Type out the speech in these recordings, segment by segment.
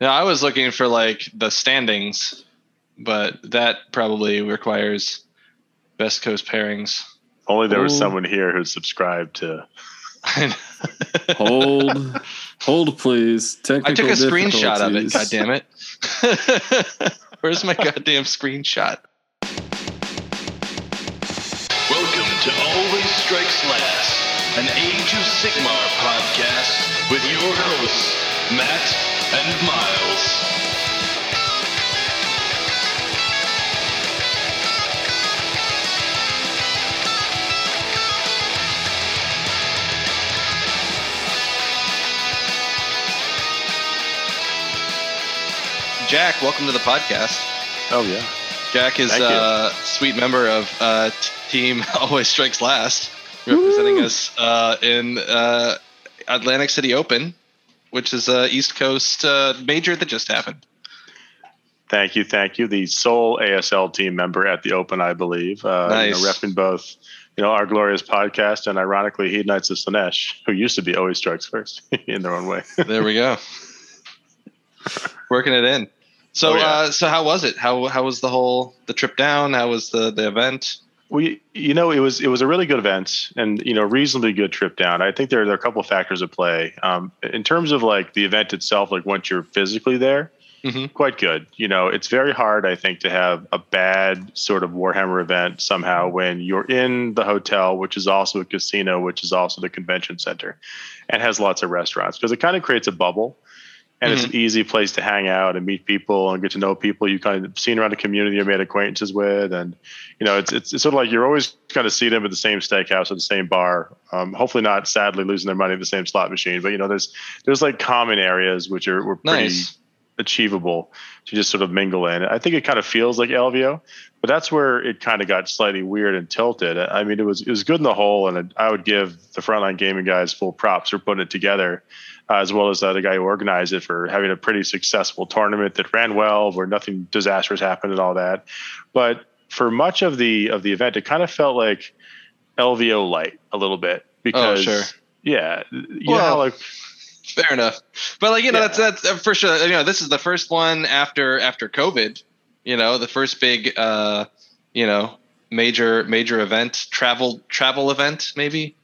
Yeah, I was looking for like the standings, but that probably requires Best Coast pairings. Only there was someone here who subscribed to. Hold, hold, please. Technical I took a screenshot of it. difficulties. God damn it! Where's my goddamn screenshot? Welcome to Always Strikes Last, an Age of Sigmar podcast with your hosts, Matt and Miles. Jack, welcome to the podcast. Oh yeah. Jack is a sweet member of uh, Team Always Strikes Last, representing us uh, in uh, Atlantic City Open, which is a East Coast uh, major that just happened. Thank you, thank you. The sole ASL team member at the Open, I believe. Uh, Nice. You know, repping both, you know, our glorious podcast and ironically, Hedonites of Slaanesh, who used to be always strikes first in their own way. There we go. Working it in. So, Oh, yeah. uh, so how was it? How how was the whole the trip down? How was the the event? We, you know, it was it was a really good event and you know reasonably good trip down. I think there, there are a couple of factors at play. Um, in terms of like the event itself, like once you're physically there, Mhm. quite good. You know, it's very hard, I think, to have a bad sort of Warhammer event somehow when you're in the hotel, which is also a casino, which is also the convention center, and has lots of restaurants because it kind of creates a bubble. And it's an easy place to hang out and meet people and get to know people you kind of seen around the community or made acquaintances with. And, you know, it's, it's, it's sort of like you're always kind of see them at the same steakhouse or the same bar. Um, hopefully not sadly losing their money at the same slot machine, but you know, there's, there's like common areas which are, were pretty Nice. achievable to just sort of mingle in. I think it kind of feels like LVO, but that's where it kind of got slightly weird and tilted. I mean, it was it was good in the whole, and I would give the frontline gaming guys full props for putting it together, as well as uh, the guy who organized it for having a pretty successful tournament that ran well, where nothing disastrous happened and all that. But for much of the of the event, it kind of felt like LVO light a little bit because. sure. Yeah, you Well, how, like Fair enough. But like you know, Yeah. that's that's uh, for sure. You know, this is the first one after after COVID. You know, the first big uh, you know major major event travel travel event maybe.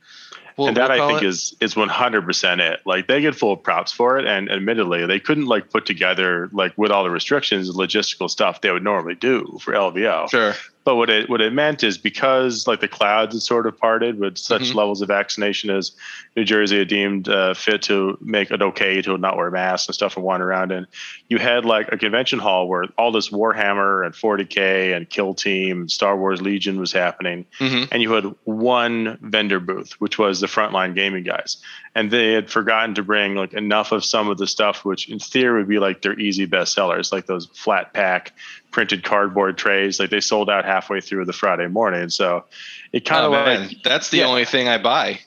We'll- and that we'll I think it. is is one hundred percent it. Like they get full props for it, and admittedly, they couldn't like put together like with all the restrictions, logistical stuff they would normally do for LVO. sure. But what it what it meant is because like the clouds had sort of parted with such Mhm. levels of vaccination as New Jersey had deemed uh, fit to make it okay to not wear masks and stuff and wander around in, you had like a convention hall where all this Warhammer and 40k and Kill Team Star Wars Legion was happening. Hmm and you had one vendor booth, which was the frontline gaming guys, and they had forgotten to bring like enough of some of the stuff, which in theory would be like their easy best sellers, like those flat pack printed cardboard trays. Like they sold out halfway through the Friday morning, so it kind Oh, of man, like that's the yeah. only thing I buy.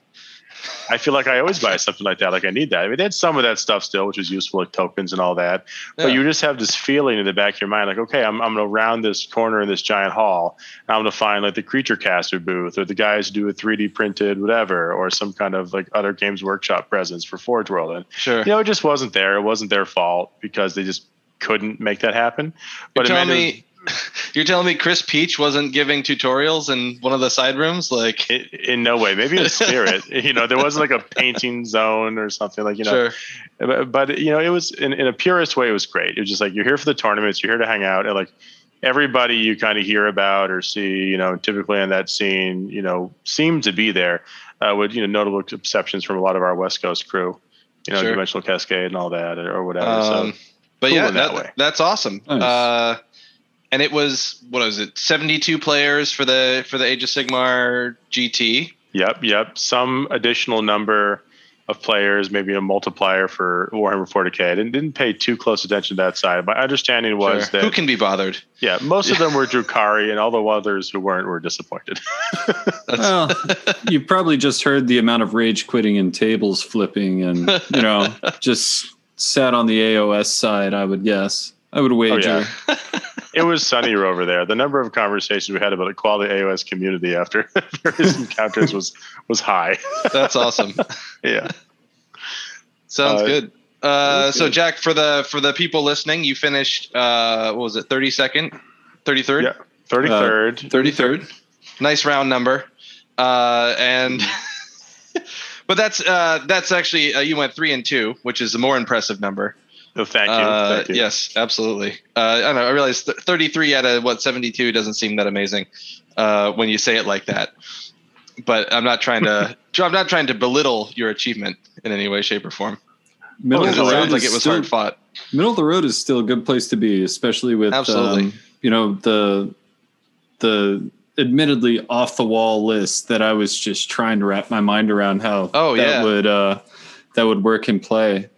I feel like I always buy something like that. Like I need that. I mean, they had some of that stuff still, which is useful, like tokens and all that. But you just have this feeling in the back of your mind, like, okay, I'm, I'm going to round this corner in this giant hall. And I'm going to find like the creature caster booth or the guys who do a 3D printed whatever, or some kind of like other games workshop presence for Forge World. And, Sure. you know, it just wasn't there. It wasn't their fault because they just couldn't make that happen. But you're it telling me you're telling me Chris Peach wasn't giving tutorials in one of the side rooms? Like in, in no way, maybe in spirit, you know, there wasn't like a painting zone or something like, you know, sure. but, but you know it was in, in a purest way it was great it was just like you're here for the tournaments you're here to hang out and like everybody you kind of hear about or see you know typically in that scene you know seem to be there uh, with you know notable exceptions from a lot of our west coast crew you know Sure. dimensional cascade and all that or whatever Um, so but yeah, that that, way. that's awesome. Nice. Uh, and it was what was it? Seventy-two players for the for the Age of Sigmar GT. yep yep some additional number of players maybe a multiplier for warhammer 40k i didn't, didn't pay too close attention to that side my understanding was Sure. that Who can be bothered? yeah most of them were Drukhari and all the others who weren't were disappointed Well, you probably just heard the amount of rage quitting and tables flipping, and you know, just sat on the AOS side. I would guess. I would wager. yeah. it was sunnier over there. The number of conversations we had about the quality AOS community after various encounters was was high. That's awesome. Yeah. Sounds Uh, good. Uh, so Okay. Jack, for the for the people listening, you finished uh, what was it, thirty second, thirty third? Yeah. 33rd. Thirty third. nice round number uh and but that's uh that's actually uh, you went three and two which is a more impressive number Oh, thank you. uh thank you. yes absolutely uh i don't know i realize th- 33 out of what 72 doesn't seem that amazing uh when you say it like that but i'm not trying to i'm not trying to belittle your achievement in any way shape or form Middle because of the road sounds like is it was still, hard fought Middle of the road is still a good place to be, especially with Absolutely. um, you know the the admittedly off the wall list that I was just trying to wrap my mind around how Oh, that yeah. would uh, that would work and play.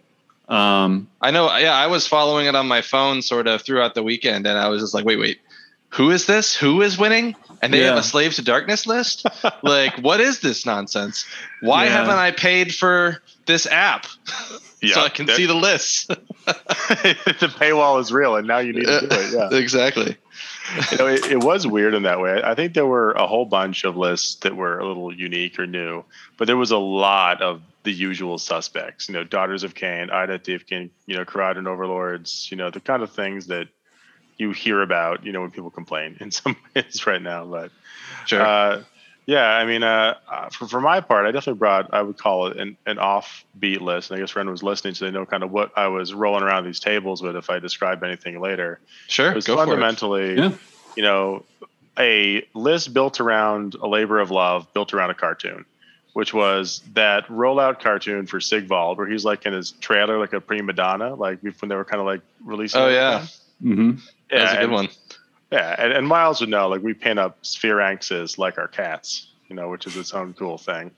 Um, I know. Yeah, I was following it on my phone sort of throughout the weekend, and I was just like, wait, wait, who is this? Who is winning? And they have a Slave to Darkness list. like, what is this nonsense? Why Yeah. haven't I paid for this app Yeah, so I can see the lists? the paywall is real, and now you need to do it. Yeah. exactly. You know, it, it was weird in that way. I think there were a whole bunch of lists that were a little unique or new, but there was a lot of the usual suspects. You know, Daughters of Khaine, Idoneth Deepkin, you know, Kharadron Overlords. You know, the kind of things that you hear about. You know, when people complain in some ways right now. But Sure. uh, yeah, I mean, uh, uh, for, for my part, I definitely brought, I would call it an, an offbeat list. And I guess Ren was listening, so they know kind of what I was rolling around these tables with if I describe anything later. sure. It was Go for it. fundamentally, Yeah. you know, a list built around a labor of love, built around a cartoon, which was that rollout cartoon for Sigvald, where he's like in his trailer, like a prima donna, like when they were kind of like releasing. Oh, yeah. hmm That was a good one. Yeah, and, and Miles would know, like we paint up spheranxes like our cats, you know, which is its own cool thing.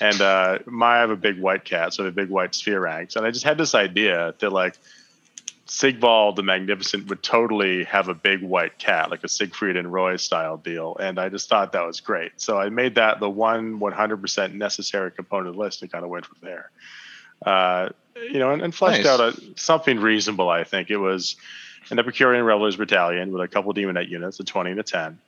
And uh, my I have a big white cat, so I have a big white spheranx, and I just had this idea that like Sigvald the Magnificent would totally have a big white cat, like a Siegfried and Roy style deal, and I just thought that was great. So I made that the one 100% necessary component of the list, and kind of went from there. Uh, you know, and, and fleshed Nice. out a, something reasonable. I think it was an Epicurean Revelers battalion with a couple Daemonette units, a 20 and a 10.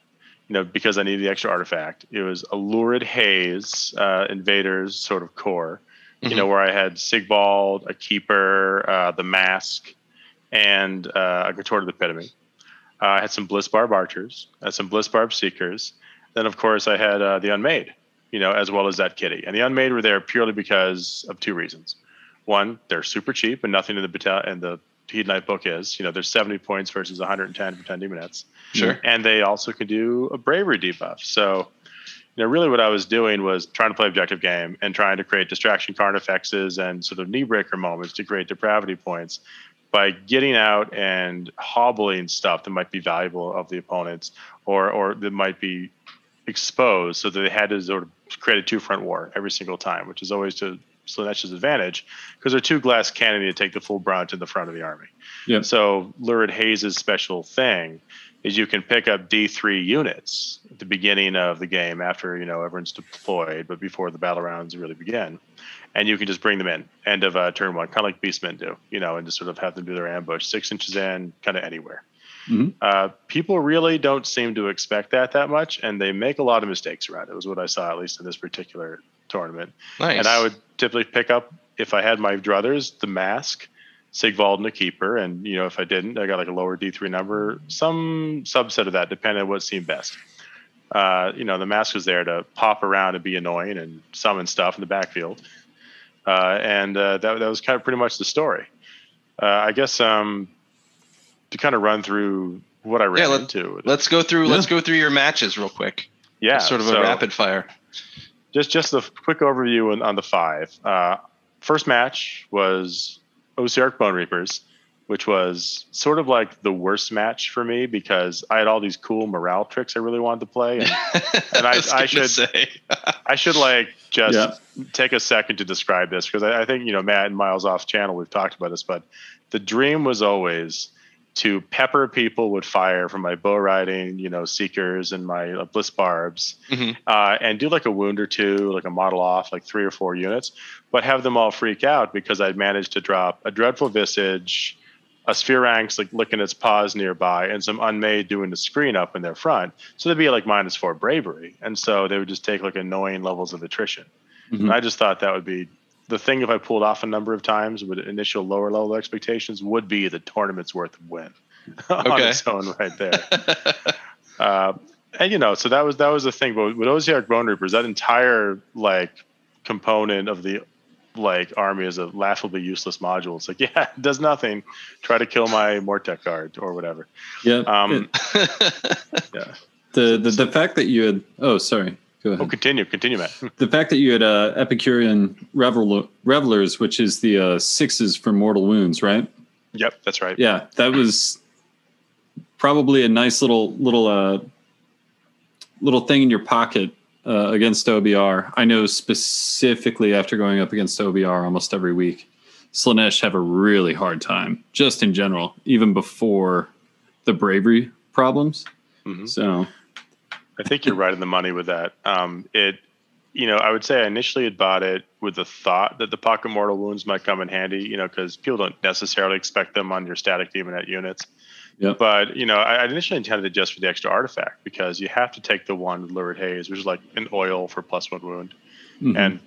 You know, because I needed the extra artifact. It was a lurid haze uh, invaders sort of core. You know, where I had Sigvald, a keeper, uh, the mask, and uh, a contorted epitome. Uh, I had some Blissbarb archers, I had some Blissbarb seekers. Then, of course, I had uh, the unmade. You know, as well as that kitty. And the unmade were there purely because of two reasons. One, they're super cheap, and nothing in the battalion and the Hedonite book is. You know, there's 70 points versus 110 for 10 minutes. Sure. and they also can do a bravery debuff. So, you know, really what I was doing was trying to play objective game and trying to create distraction carnifexes and sort of knee breaker moments to create depravity points by getting out and hobbling stuff that might be valuable of the opponents or or that might be exposed so that they had to sort of create a two front war every single time, which is always to Slaanesh's advantage because they're two glass cannon to take the full brunt in the front of the army. So Lurid Haze' special thing is you can pick up D3 units at the beginning of the game after you know everyone's deployed, but before the battle rounds really begin, and you can just bring them in end of uh, turn one, kind of like Beastmen do, you know, and just sort of have them do their ambush six inches in, kind of anywhere. Mhm. Uh, people really don't seem to expect that that much, and they make a lot of mistakes around it. Was what I saw at least in this particular tournament. Nice. And I would typically pick up if I had my druthers, the mask, Sigvald and the keeper, and you know if I didn't, I got like a lower D three number, some subset of that, depending on what seemed best. Uh, you know, the mask was there to pop around and be annoying and summon stuff in the backfield, uh, and uh, that that was kind of pretty much the story. Uh, I guess um, to kind of run through what I ran Yeah, let- into. Let's go through. Yeah. Let's go through your matches real quick. yeah, Sort of so- a rapid fire. Just just a quick overview on, on the five. Uh, first match was Ossiarch Bonereapers, which was sort of like the worst match for me because I had all these cool morale tricks I really wanted to play, and And I- was I should- say. I should like just Yeah. take a second to describe this because I, I think you know Matt and Miles off channel we've talked about this, but the dream was always to pepper people with fire from my bow riding, you know, seekers and my uh, bliss barbs, Mhm. uh, and do like a wound or two, like a model off, like three or four units, but have them all freak out because I'd managed to drop a dreadful visage, a spheranx like licking its paws nearby, and some unmade doing the screen up in their front. So they'd be like minus four bravery, and so they would just take like annoying levels of attrition. Mhm. And I just thought that would be the thing if I pulled off a number of times with initial lower level expectations would be the tournament's worth of win on Okay. its own right there. uh, and you know, so that was that was the thing. But with Ossiarch Bonereapers, that entire like component of the like army is a laughably useless module. It's like, yeah, it does nothing. Try to kill my Mortek guard or whatever. Yeah. Um, yeah. the, the the fact that you had oh sorry go ahead Oh, continue, continue, Matt. the fact that you had uh, Epicurean Revel- Revelers, which is the uh, sixes for mortal wounds, right? yep, that's right. Yeah, that was probably a nice little little uh, little thing in your pocket uh, against OBR. I know specifically after going up against OBR almost every week, Slaanesh have a really hard time, just in general, even before the bravery problems. Mhm. So I think you're right in the money with that. Um, it, you know, I would say I initially had bought it with the thought that the pocket mortal wounds might come in handy, you know, because people don't necessarily expect them on your static daemonette units. Yep. But you know, I, I initially intended it just for the extra artifact because you have to take the one with lurid haze, which is like an oil for plus one wound. mhm. And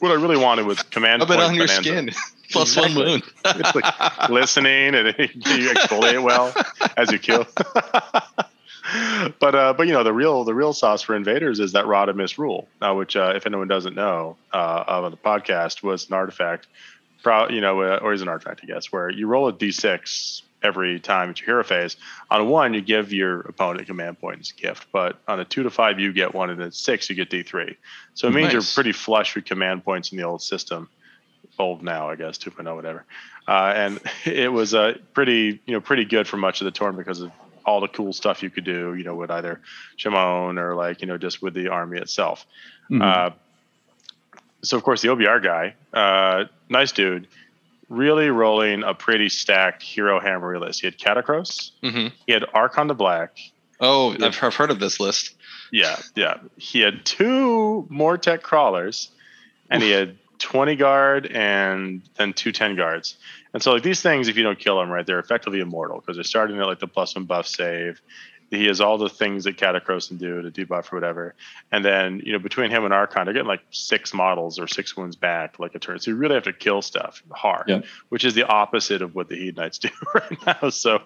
what I really wanted was command. Rub it point on your bonanza. skin. Plus one Exactly. wound. It's like listening and you exfoliate well as you kill. but uh, but you know the real the real sauce for invaders is that rod of misrule, uh, which uh, if anyone doesn't know uh, of the podcast was an artifact, pro- you know, uh, or is an artifact I guess, where you roll a d6 every time at your hero phase. On a one, you give your opponent a command point as a gift, but on a two to five, you get one, and at six, you get d3. So it means you're pretty flush with command points in the old system old now, I guess, 2.0, whatever. Uh, and it was uh, pretty, you know, pretty good for much of the tournament because of all the cool stuff you could do, you know, with either Shimon or like, you know, just with the army itself. Mhm. Uh, so of course the OBR guy, uh, nice dude, really rolling a pretty stacked hero hammer list. He had Katakros, hmm he had Arkhan the Black. Oh, I've, I've heard of this list. Yeah, yeah. He had two Mortek crawlers, and he had 20 guard and then two 10 guards. And so, like these things, if you don't kill them, right, they're effectively immortal because they're starting at like the plus one buff save. He has all the things that Katakros can do to debuff or whatever. And then, you know, between him and Arkhan, they're getting like six models or six wounds back like a turn. So you really have to kill stuff hard, Yeah. which is the opposite of what the Hedonites do right now. So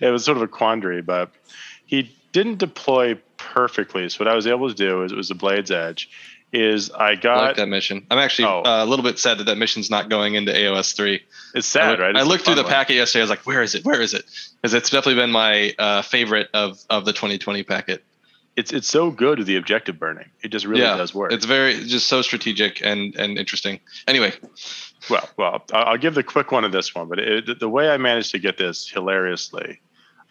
it was sort of a quandary, but he didn't deploy perfectly. So what I was able to do is it was the Blade's Edge. Is I I like got that mission. I'm actually Oh. uh, a little bit sad that that mission's not going into AOS three. it's sad, I, right? I It's a looked through the one. packet yesterday. I was like, "Where is it? Where is it?" Because it's definitely been my uh, favorite of of the 2020 packet. It's it's so good with the objective burning. It just really yeah, does work. It's very just so strategic and and interesting. Anyway, Well, well, I- I'll give the quick one of this one, but it, the way I managed to get this hilariously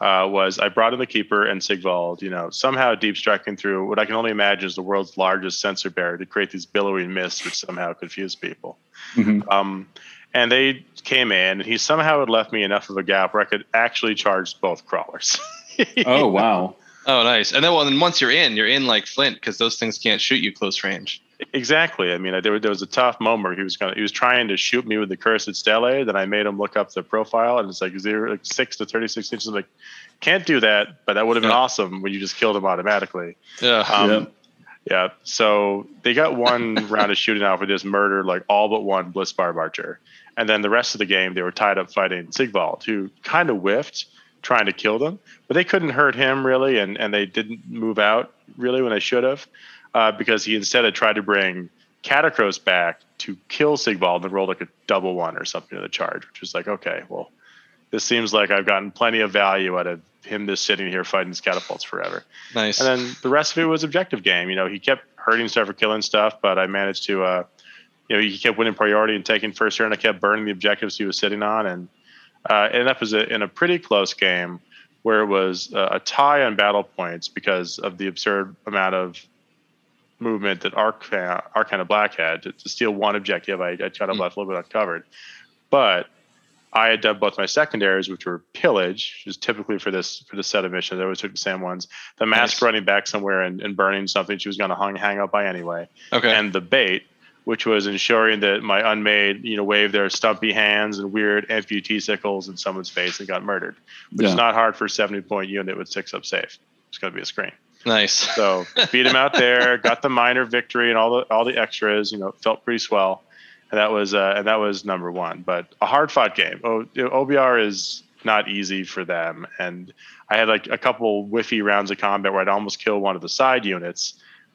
uh, was I brought in the keeper and Sigvald, you know, somehow deep striking through what I can only imagine is the world's largest sensor barrier to create these billowing mists, which somehow confuse people. Mhm. Um, and they came in, and he somehow had left me enough of a gap where I could actually charge both crawlers. oh wow oh nice. And then well, then once you're in, you're in like Flint because those things can't shoot you close range. Exactly. I mean, there, there was a tough moment where he was going. He was trying to shoot me with the cursed stele. Then I made him look up the profile, and it's like zero, like six to thirty-six inches. I'm like, can't do that, but that would have been Yeah. awesome when you just killed him automatically. Yeah. Um, Yep. Yeah. So they got one round of shooting off with just murdered like all but one Bliss Barb Archer, and then the rest of the game they were tied up fighting Sigvald, who kind of whiffed trying to kill them, but they couldn't hurt him really, and and they didn't move out really when they should have, uh, because he instead had tried to bring Katakros back to kill Sigvald and roll like a double one or something to the charge, which was like okay, well, this seems like I've gotten plenty of value out of him just sitting here fighting his catapults forever. nice. And then the rest of it was objective game. You know, he kept hurting stuff or killing stuff, but I managed to, uh, you know, he kept winning priority and taking first turn. I kept burning the objectives he was sitting on, and uh, ended up as a, in a pretty close game where it was uh, a tie on battle points because of the absurd amount of movement that Arcana, Arcana Black had to, to steal one objective. I, I kind of Mm. left a little bit uncovered, but I had done both my secondaries, which were pillage, which is typically for this for this set of missions. I always took the same ones. The mask Nice. running back somewhere and, and burning something she was going to hang, hang up by anyway, okay. and the bait, which was ensuring that my unmade, you know, waved their stumpy hands and weird amputee sickles in someone's face and got murdered, which is not hard for a 70 point unit with six up safe. It's going to be a screen. nice. So beat him out there, got the minor victory and all the all the extras. You know, felt pretty swell. and that was uh, and that was number one. But a hard fought game. O- OBR is not easy for them, and I had like a couple whiffy rounds of combat where I'd almost kill one of the side units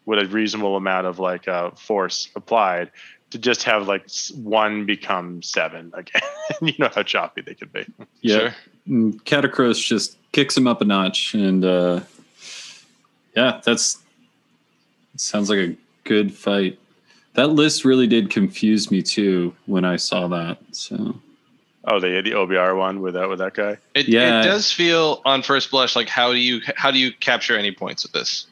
with a reasonable amount of like uh, force applied to just have like one become seven again. you know how choppy they can be. Yeah. Sure. Mm, Katakros just kicks him up a notch, and uh, yeah, that's sounds like a good fight. That list really did confuse me too when I saw that. So Oh, the the OBR one with that with that guy. It, Yeah. it does feel on first blush like how do you how do you capture any points with this?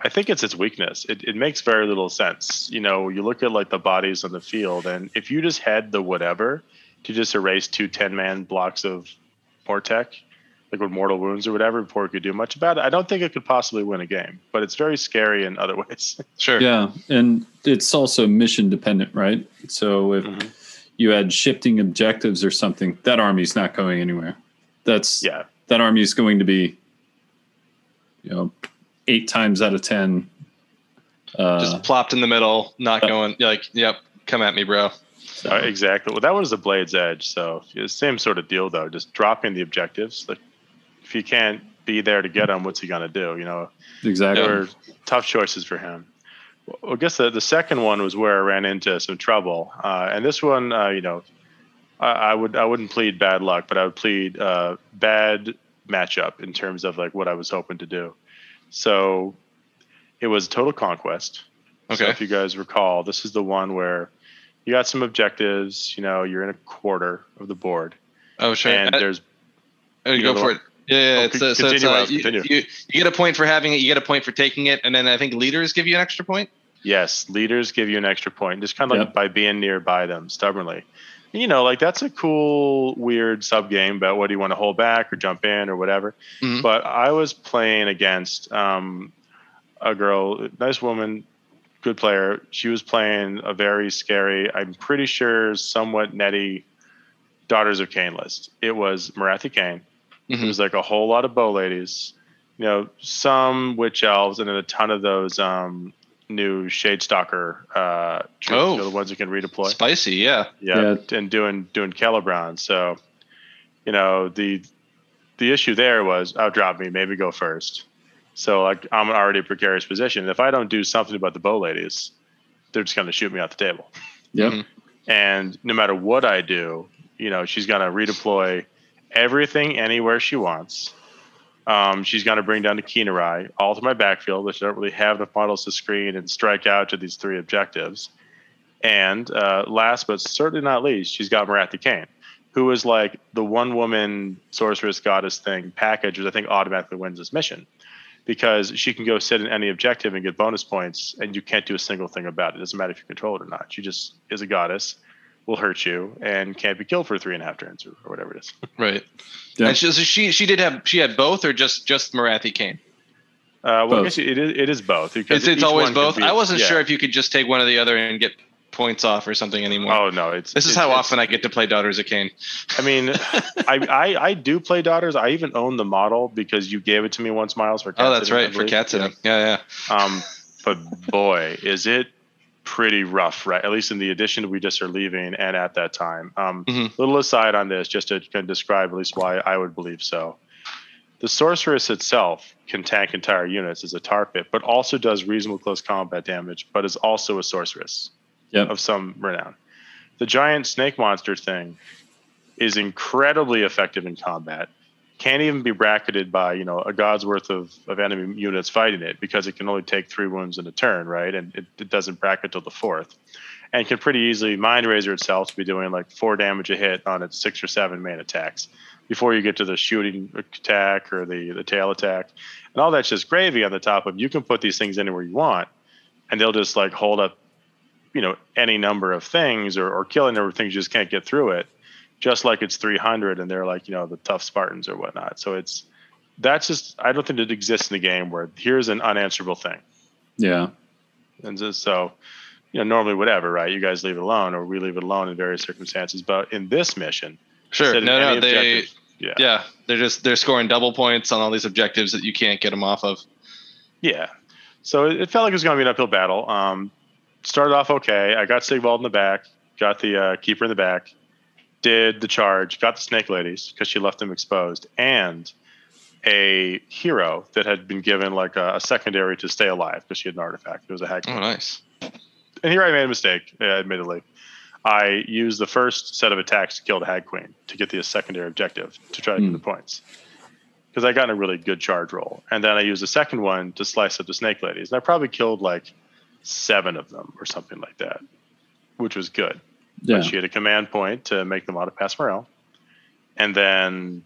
I think it's its weakness. It, it makes very little sense. You know, you look at like the bodies on the field, and if you just had the whatever to just erase two 10 man blocks of Mortek, like with mortal wounds or whatever, before it could do much about it, I don't think it could possibly win a game. But it's very scary in other ways. Sure. yeah, and it's also mission dependent, right? So if Mhm. you had shifting objectives or something, that army's not going anywhere. That's yeah. that army is going to be, you know, eight times out of ten. Uh, Just plopped in the middle, not Yep. going like, yep, come at me, bro. so- Uh, exactly. Well, that one was the Blade's Edge. So same sort of deal, though. Just dropping the objectives. Like, if you can't be there to get them, what's he gonna do? You know, exactly. There were tough choices for him. Well, I guess the, the second one was where I ran into some trouble, uh, and this one, uh, you know, I, I would I wouldn't plead bad luck, but I would plead uh, bad matchup in terms of like what I was hoping to do. So it was Total Conquest. So Okay. if you guys recall, this is the one where you got some objectives. You know, you're in a quarter of the board, Oh, sure. and Uh, there's uh, you go know, for it. Yeah, yeah Oh, it's, con- uh, so it's, uh, Miles, you, you, you get a point for having it, you get a point for taking it, and then I think leaders give you an extra point. Yes, leaders give you an extra point, just kind of like Yep. by being nearby them stubbornly. You know, like that's a cool, weird sub game about what do you want to hold back or jump in or whatever. Mhm. But I was playing against um, a girl, nice woman, good player. She was playing a very scary, I'm pretty sure, somewhat netty Daughters of Khaine list. It was Morathi Khaine. Mhm. It was like a whole lot of bow ladies, you know, some witch elves, and then a ton of those um, new Shade Stalker uh, troops, Oh. you know, the ones that can redeploy. Spicy, yeah. Yeah, and doing doing Khailebron. So, you know, the the issue there was oh, outdrop me, maybe go first. So like I'm already a precarious position. If I don't do something about the bow ladies, they're just gonna shoot me off the table. Yep. Mhm. And no matter what I do, you know, she's gonna redeploy everything anywhere she wants. Um, she's gonna bring down the Khinerai, all to my backfield, which I don't really have enough models to screen and strike out to these three objectives. And uh, last but certainly not least, she's got Morathi Khaine, who is like the one woman sorceress goddess thing package, which I think automatically wins this mission. Because she can go sit in any objective and get bonus points, and you can't do a single thing about it. It doesn't matter if you control it or not. She just is a goddess, will hurt you, and can't be killed for three and a half turns or, or whatever it is. Right. Yeah. And she, so she she did have she had both or just just Morathi Khaine. Uh, well, I guess it is, it is both. because It's, it's always both. be- I wasn't yeah. sure if you could just take one or the other and get points off or something anymore. Oh no, it's this is it's- how often I get to play Daughters of Khaine. I mean, I, I I do play daughters. I even own the model because you gave it to me once, Miles. For Oh, cat that's sitting, right for believe. cat sitting. Yeah, yeah. Um, but boy, is it pretty rough, right? At least in the edition we just are leaving, and at that time. Um, Mhm. Little aside on this, just to kind of describe at least why I would believe so. The sorceress itself can tank entire units as a tar pit, but also does reasonable close combat damage, but is also a sorceress Yep. of some renown. The giant snake monster thing is incredibly effective in combat. Can't even be bracketed by you know a god's worth of, of enemy units fighting it because it can only take three wounds in a turn, right? And it, it doesn't bracket till the fourth, and can pretty easily mind razor itself to be doing like four damage a hit on its six or seven main attacks before you get to the shooting attack or the the tail attack, and all that's just gravy on the top of. You can put these things anywhere you want, and they'll just like hold up you know any number of things or, or kill a number of things you just can't get through it just like it's 300 and they're like you know the tough spartans or whatnot so it's that's just i don't think it exists in the game where here's an unanswerable thing Yeah. and just, so you know normally whatever right you guys leave it alone or we leave it alone in various circumstances but in this mission Sure. No, no, they yeah yeah, they're just they're scoring double points on all these objectives that you can't get them off of. Yeah. So it, it felt like it was going to be an uphill battle. Um, started off okay. I got Sigvald in the back, got the uh, keeper in the back, did the charge, got the snake ladies because she left them exposed, and a hero that had been given like a, a secondary to stay alive because she had an artifact. It was a hag. Oh, nice. And here I made a mistake, uh, admittedly. I used the first set of attacks to kill the Hag Queen to get the secondary objective to try to get Hmm. the points. Because I got a really good charge roll. And then I used the second one to slice up the Snake Ladies. And I probably killed like seven of them or something like that, which was good. Yeah. But she had a command point to make them auto pass morale. And then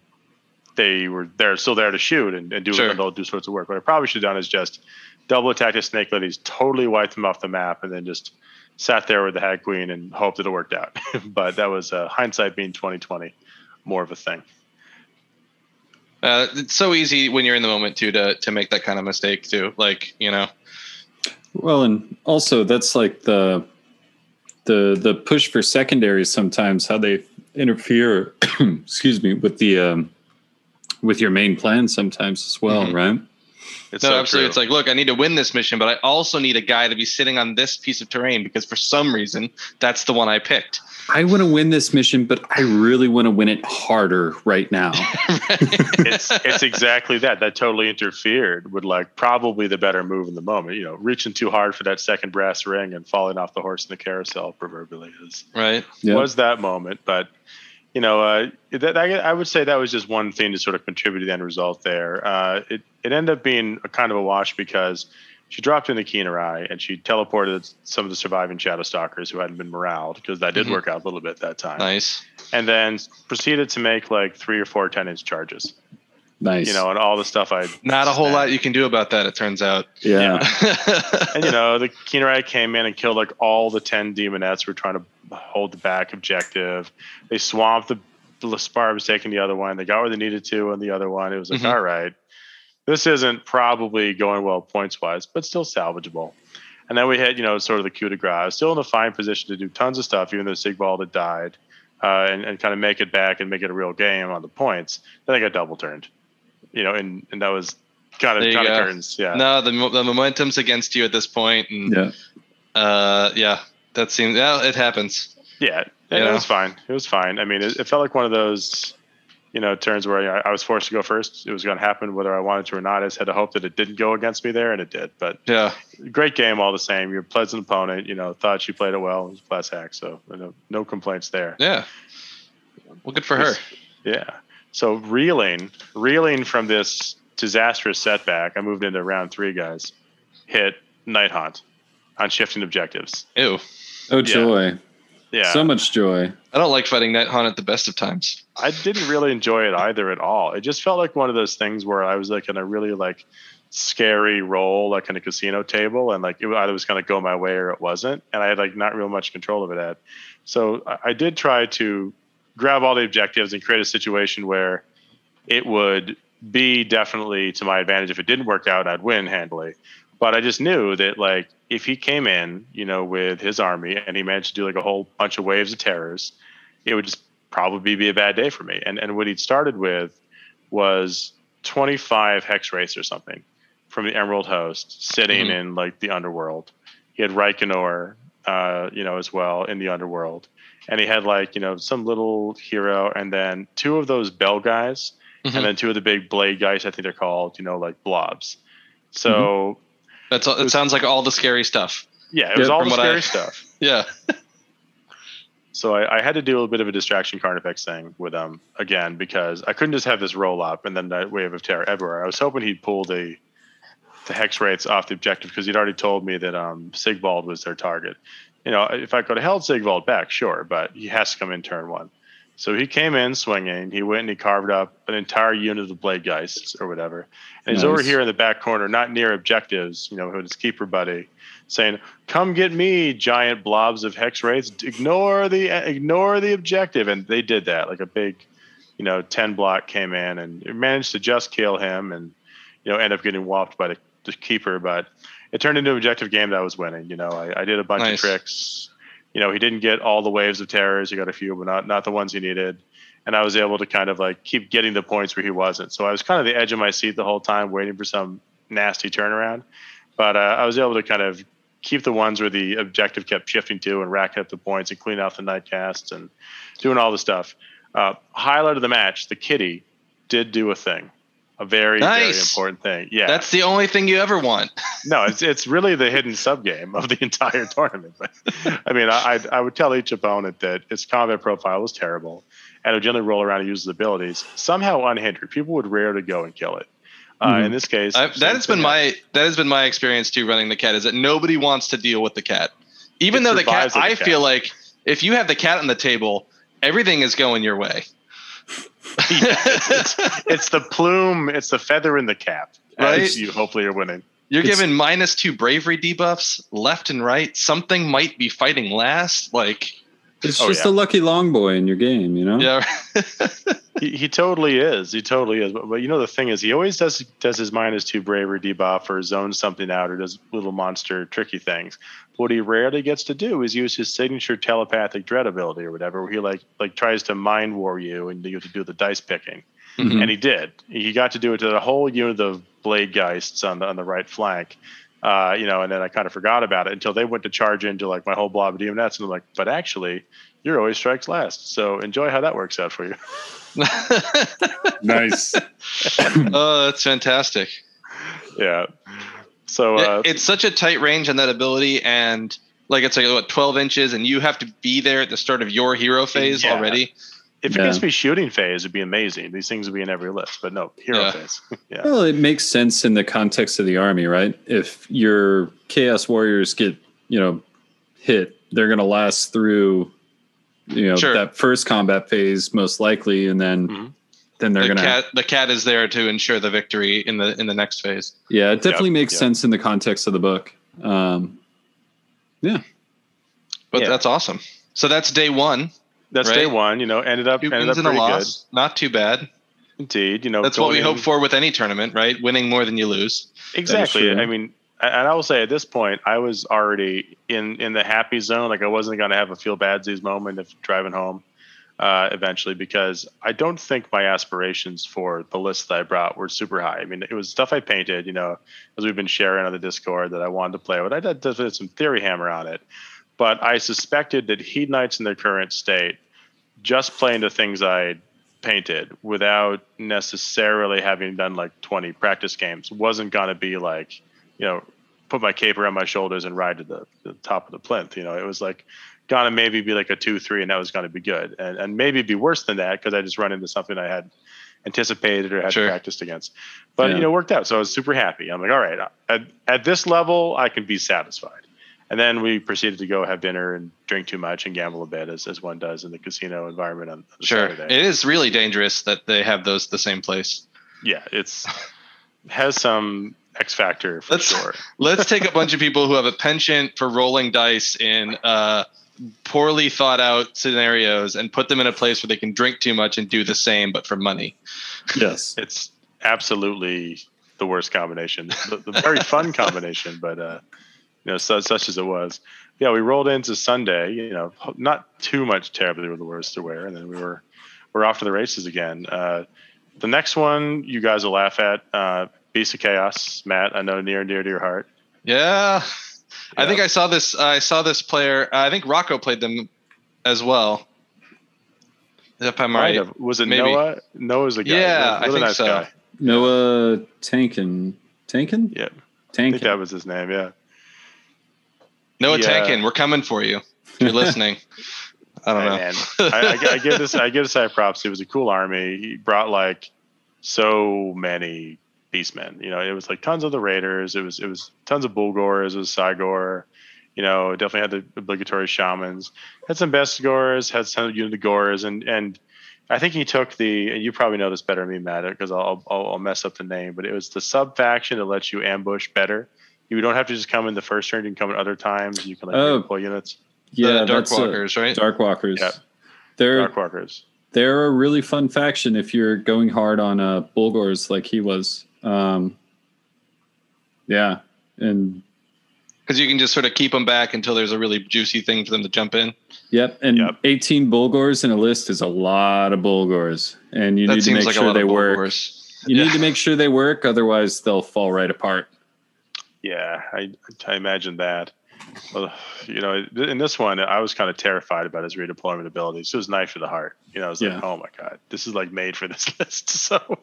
they were they're still there to shoot and, and do Sure. they'll do sorts of work. What I probably should have done is just double attack the snake ladies, totally wipe them off the map, and then just sat there with the hag queen and hoped that it worked out. but that was uh, hindsight being twenty twenty, more of a thing. Uh, it's so easy when you're in the moment too to to make that kind of mistake too. Like you know, Well, and also that's like the the the push for secondaries sometimes how they interfere excuse me with the um with your main plan sometimes as well, Mhm. right? It's no, so absolutely. true. It's like, look, I need to win this mission, but I also need a guy to be sitting on this piece of terrain because for some reason that's the one I picked. I want to win this mission, but I really want to win it harder right now. it's it's exactly that. That totally interfered with like probably the better move in the moment. You know, reaching too hard for that second brass ring and falling off the horse in the carousel proverbially is right? Yeah. was that moment. But you know, uh, that, I, I would say that was just one thing to sort of contribute to the end result there. Uh, it it ended up being a kind of a wash because she dropped in the Khinerai and she teleported some of the surviving Shadow Stalkers who hadn't been moraled because that did Mhm. work out a little bit that time. Nice. And then proceeded to make like three or four 10 inch charges, nice. you know, and all the stuff I Not a whole lot you can do about that. It turns out. yeah. and you know, the Khinerai came in and killed like all the ten daemonettes who were trying to hold the back objective. They swamped the the Laspar was taking the other one. They got where they needed to on the other one. It was like, Mhm. all right, this isn't probably going well points wise, but still salvageable. And then we had, you know, sort of the coup de grace. Still in a fine position to do tons of stuff, even though Sigvald had died, uh, and, and kind of make it back and make it a real game on the points. Then I got double turned, you know, and, and that was kind of kind of turns. Yeah. no, the the momentum's against you at this point, and Yeah. uh, yeah, that seems. Yeah, it happens. Yeah, You it know? was fine. It was fine. I mean, it, it felt like one of those, you know, turns where I, I was forced to go first. It was going to happen whether I wanted to or not. I just had to hope that it didn't go against me there, and it did. But Yeah. great game all the same. You're a pleasant opponent. You know, thought she played it well. It was a class hack, so no, no complaints there. Yeah. Well, good for her. Yeah. So reeling, reeling from this disastrous setback, I moved into round three, guys. Hit Nighthaunt on shifting objectives. Ew. Oh joy. Yeah. So much joy. I don't like fighting Nighthaunt at the best of times. I didn't really enjoy it either at all. It just felt like one of those things where I was like in a really like scary role, like in a casino table, and like it either was going to go my way or it wasn't, and I had like not real much control of it at. So I, I did try to grab all the objectives and create a situation where it would be definitely to my advantage. If it didn't work out, I'd win handily. But I just knew that like if he came in, you know, with his army and he managed to do like a whole bunch of waves of terrors, it would just probably be a bad day for me. And and what he'd started with was 25 hex wraiths or something from the Emerald Host sitting Mhm. in like the underworld. He had Reikenor, uh, you know, as well in the underworld. And he had like, you know, some little hero and then two of those bell guys Mhm. and then two of the big blade guys, I think they're called, you know, like blobs. So That's all, it. Sounds like all the scary stuff. yeah, it was Yeah, all the what I- scary stuff. Yeah. So I, I had to do a little bit of a distraction Carnifex thing with them again because I couldn't just have this roll up and then that wave of terror everywhere. I was hoping he'd pull the the hex wraiths off the objective because he'd already told me that um, Sigvald was their target. You know, if I could have held Sigvald back, sure, but he has to come in turn one. So he came in swinging. He went and he carved up an entire unit of the Bladegheists or whatever. And he's over here in the back corner, not near objectives, you know, with his keeper buddy, saying, "Come get me, giant blobs of hex wraiths. Ignore the ignore the objective." And they did that. Like a big, you know, ten block came in and managed to just kill him, and you know, end up getting whopped by the, the keeper. But it turned into an objective game that I was winning. You know, I, I did a bunch Nice. of tricks. You know, he didn't get all the waves of terrors. He got a few, but not not the ones he needed. And I was able to kind of like keep getting the points where he wasn't. So I was kind of the edge of my seat the whole time, waiting for some nasty turnaround. But uh, I was able to kind of keep the ones where the objective kept shifting to and racking up the points and cleaning out the night casts and doing all the stuff. Uh, highlight of the match, the kitty did do a thing, a very very important thing. Yeah, That's the only thing you ever want. no, it's it's really the hidden sub game of the entire tournament. But I mean, I I'd- tell each opponent that its combat profile was terrible, and it would generally roll around and use its abilities somehow unhindered. People would rarely go and kill it. Uh, Mhm. In this case, I've, that has been my that has been my experience too. Running the cat is that nobody wants to deal with the cat, even It though the cat. the I cat. feel like if you have the cat on the table, everything is going your way. it's the plume, it's the feather in the cap. Right? As you hopefully are winning. You're It's- given minus two bravery debuffs left and right. Something might be fighting last. Like, It's Oh, just yeah. a lucky long boy in your game, you know? yeah, He, he totally is. He totally is. But, but you know the thing is, he always does does his minus two bravery debuff or zones something out or does little monster tricky things. What he rarely gets to do is use his signature telepathic dread ability or whatever, where he like like tries to mind war you and you have to do the dice picking. Mhm. And he did. He got to do it to the whole unit of Bladegheists on the on the right flank. Uh, you know, and then I kind of forgot about it until they went to charge into like my whole blob of daemonettes, and I'm like, but actually, you're always strikes last. So enjoy how that works out for you. Nice. oh, that's fantastic. yeah. So uh, it's such a tight range on that ability, and like it's like what 12 inches, and you have to be there at the start of your hero phase Yeah. already. If it yeah. gets me shooting phase, it'd be amazing. These things would be in every list, but no hero Yeah. phase. yeah. Well, it makes sense in the context of the army, right? If your chaos warriors get, you know, hit, they're going to last through, you know, Sure. that first combat phase most likely, and then Mhm. then they're The going to. cat, the cat is there to ensure the victory in the in the next phase. Yeah, it definitely Yep, makes yep. sense in the context of the book. Um, yeah, But Yeah. that's awesome. So that's day one. That's Right. day one. You know, ended up Two ended up pretty good. loss. Not too bad. Indeed. You know, That's what we in- hope for with any tournament, right? Winning more than you lose. Exactly. I mean, and I will say at this point, I was already in in the happy zone. Like I wasn't going to have a feel badsies moment of driving home uh, eventually because I don't think my aspirations for the list that I brought were super high. I mean, it was stuff I painted, you know, as we've been sharing on the Discord that I wanted to play with. I did, did some theory hammer on it, but I suspected that Heat in their current state, just playing the things I painted without necessarily having done like 20 practice games. Wasn't going to be like you know put my cape around my shoulders and ride to the, the top of the plinth you know? It was like gonna maybe be like a two three and that was gonna be good. And, and maybe be worse than that because i just run into something i had anticipated or had Sure. practiced against. But Yeah. you know it worked out so i was super happy. I'm like all right at, at this level i can be satisfied and then we proceeded to go have dinner and drink too much and gamble a bit as, as one does in the casino environment on, on Sure. Saturday. It is really dangerous that they have those the same place. yeah, it's has some X factor for Let's- sure. Let's take a bunch of people who have a penchant for rolling dice in uh, poorly thought out scenarios and put them in a place where they can drink too much and do the same, but for money. yes. It's absolutely the worst combination. The, the very fun combination, but uh, you know, such, such as it was. Yeah, we rolled into Sunday. You know, not too much terribly with the worst to wear, and then we were we're off to the races again. Uh, the next one you guys will laugh at. Uh, Beast of Chaos, Matt. I know near and dear to your heart. Yeah. I think I saw this. I saw this player. I think Rocco played them as well. If I'm Might right. have. Was it Maybe. Noah? Noah's the guy. Yeah, I really think nice so. guy. Noah Tankin. Tankin? Yeah, I think that was his name. Yeah. Noah Yeah. Tankin, we're coming for you. If you're listening. I don't know. I, I, I give this I give this guy props. It was a cool army. He brought like so many beastmen. You know, it was like tons of the raiders. It was it was tons of bullgors. It was Cygor. You know, definitely had the obligatory shamans. Had some Bestigors. Had some Unigors, and and I think he took the. And you probably know this better than me, Matt, because I'll, I'll I'll mess up the name. But it was the sub faction that lets you ambush better. You don't have to just come in the first turn. You can come at other times. You can like Oh. pull units. yeah, the Dark that's a- Walkers, right? Darkwalkers. Yeah. They're Darkwalkers. they're a really fun faction if you're going hard on uh Bullgors like he was. Um Yeah. And Because you can just sort of keep them back until there's a really juicy thing for them to jump in. yep, and Yep. 18 Bullgors in a list is a lot of Bullgors. And you that need to make like sure they of work. You Yeah. need to make sure they work, otherwise they'll fall right apart. Yeah, I, I imagine that. Well, you know, in this one, I was kind of terrified about his redeployment abilities. It was knife to the heart. You know, I was Yeah. like, oh my god, this is like made for this list. So,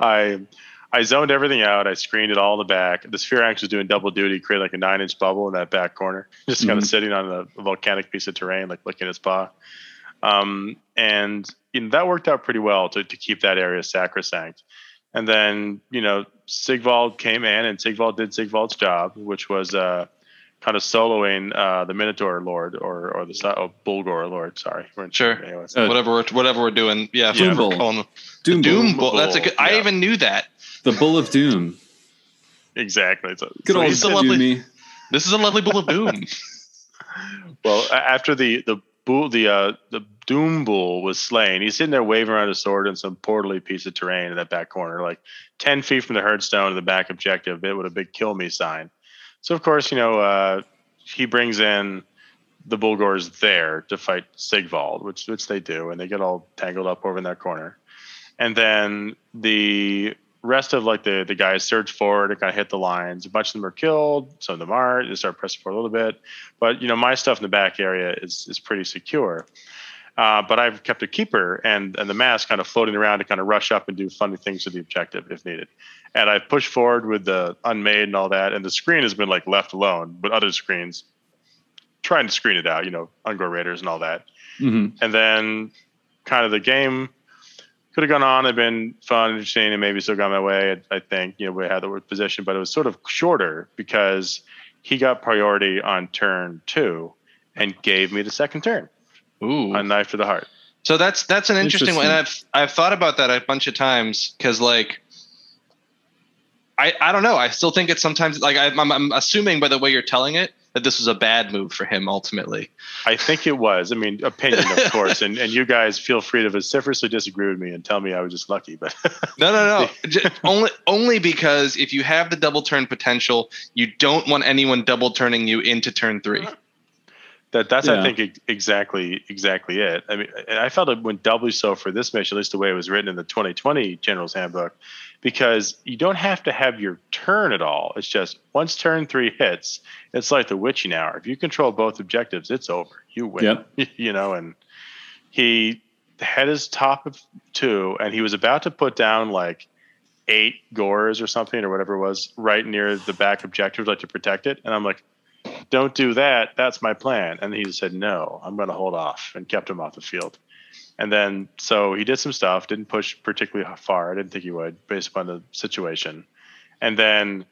I I zoned everything out. I screened it all in the back. The sphere axe was doing double duty, created like a nine inch bubble in that back corner, just kind of Mhm. sitting on a, a volcanic piece of terrain, like licking its paw. Um, and you know, that worked out pretty well to, to keep that area sacrosanct. And then, you know, Sigvald came in and Sigvald did Sigvald's job, which was uh, kind of soloing uh, the Minotaur Lord or or the Sa- oh, Bullgor Lord. Sorry, we're in Sure. Anyways. Uh, whatever we're whatever we're doing. Yeah, Doom for- Bowl. Doom, Doom Bowl. Bowl. That's a good. I even knew that. the Bull of Doom. exactly. So, Good so old he's a lovely- Doomy. This is a lovely Bull of doom. Well, after the the bull, the uh, the Doom Bull was slain, he's sitting there waving around his sword in some portally piece of terrain in that back corner, like ten feet from the herdstone of the back objective, bit with a big "kill me" sign. So of course, you know, uh, he brings in the Bullgors there to fight Sigvald, which which they do, and they get all tangled up over in that corner. And then the rest of like the the guys surge forward and kind of hit the lines. A bunch of them are killed, some of them aren't. They start pressing forward a little bit, but you know my stuff in the back area is is pretty secure. Uh, but I've kept a keeper and and the Masque kind of floating around to kind of rush up and do funny things to the objective if needed. And I've pushed forward with the unmade and all that, and the screen has been like left alone with other screens trying to screen it out, you know, Ungor Raiders and all that. hmm And then kind of the game could have gone on and been fun, interesting, and maybe still got my way. I, I think, you know, we had the word position, but it was sort of shorter because he got priority on turn two and gave me the second turn Ooh. on knife to the heart. So that's that's an interesting, one, and I've I've thought about that a bunch of times because like. I, I don't know. I still think it's sometimes like I, I'm, I'm assuming by the way you're telling it that this was a bad move for him ultimately. I think it was. I mean, opinion, of course, and and you guys feel free to vociferously disagree with me and tell me I was just lucky, but No, no, no. J- only only because if you have the double turn potential, you don't want anyone double turning you into turn three. That that's Yeah. I think exactly exactly it. I mean, I felt it went doubly so for this mission, at least the way it was written in the 2020 General's Handbook, because you don't have to have your turn at all. It's just once turn three hits, it's like the witching hour. If you control both objectives, it's over. You win. Yep. you know, and he had his top of two, and he was about to put down like eight Gors or something or whatever it was right near the back objective, like to protect it. And I'm like, don't do that. That's my plan. And he said, no, I'm going to hold off and kept him off the field. And then, so he did some stuff, didn't push particularly far. I didn't think he would based upon the situation. And then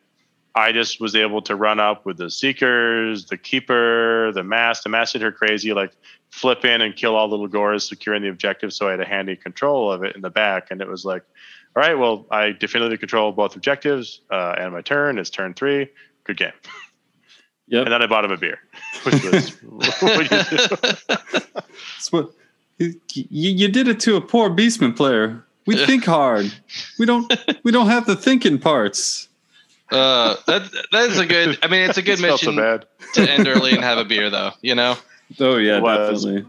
I just was able to run up with the seekers, the keeper, the Masque. The Masque hit her crazy, like flip in and kill all the little Gors, securing the objective. So I had a handy control of it in the back. And it was like, all right, well, I definitively control both objectives. Uh, and my turn is turn three. Good game. Yep. And then I bought him a beer, which was what you do. That's what you, you did it to a poor Beastman player. We think hard. We don't. We don't have the thinking parts. Uh, that that is a good. I mean, it's a good Felt so mission bad. to end early and have a beer, though. You know. Oh yeah, It definitely.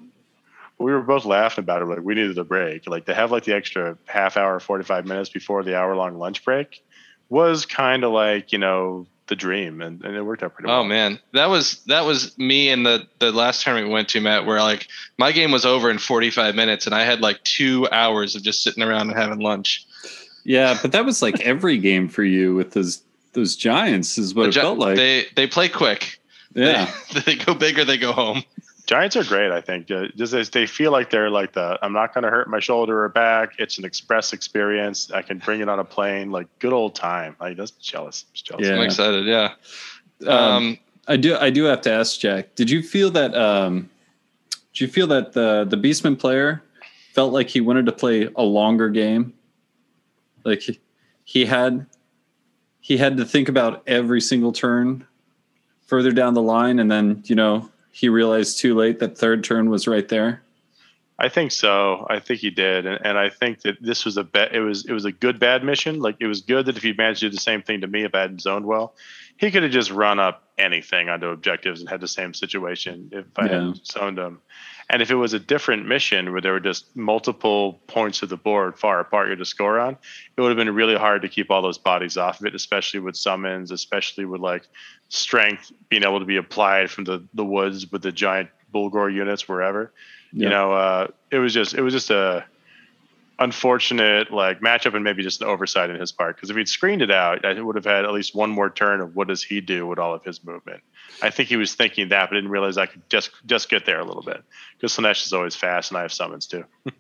We were both laughing about it. Like we needed a break. Like to have like the extra half hour, forty five minutes before the hour long lunch break was kind of like you know the dream, and, and it worked out pretty oh, well. Oh man, that was that was me and the the last time we went to, Matt. Where like my game was over in 45 minutes, and I had like two hours of just sitting around and having lunch. Yeah, but that was like every game for you with those those giants is what The it Gi- felt like. They they play quick. yeah. They, they go big or they go home. Giants are great. I think Uh, just as they feel like they're like the I'm not going to hurt my shoulder or back. It's an express experience. I can bring it on a plane. Like good old time. Like that's jealous. Just jealous. Yeah. I'm excited. Yeah. Um, Um, I do. I do have to ask Jack. Did you feel that? Um, did you feel that the the Beastman player felt like he wanted to play a longer game? Like he, he had he had to think about every single turn further down the line, and then you know he realized too late that third turn was right there. I think so. I think he did, and, and I think that this was a bet. It was it was a good bad mission. Like it was good that if he managed to do the same thing to me if I hadn't zoned well, he could have just run up anything onto objectives and had the same situation if I Yeah. hadn't zoned him. And if it was a different mission where there were just multiple points of the board far apart you had to score on, it would have been really hard to keep all those bodies off of it, especially with summons, especially with like strength being able to be applied from the, the woods with the giant Bullgor units wherever. You know, uh, it was just it was just a unfortunate like matchup and maybe just an oversight in his part because if he'd screened it out, I would have had at least one more turn of what does he do with all of his movement. I think he was thinking that, but didn't realize I could just just get there a little bit because Slaanesh is always fast and I have summons too.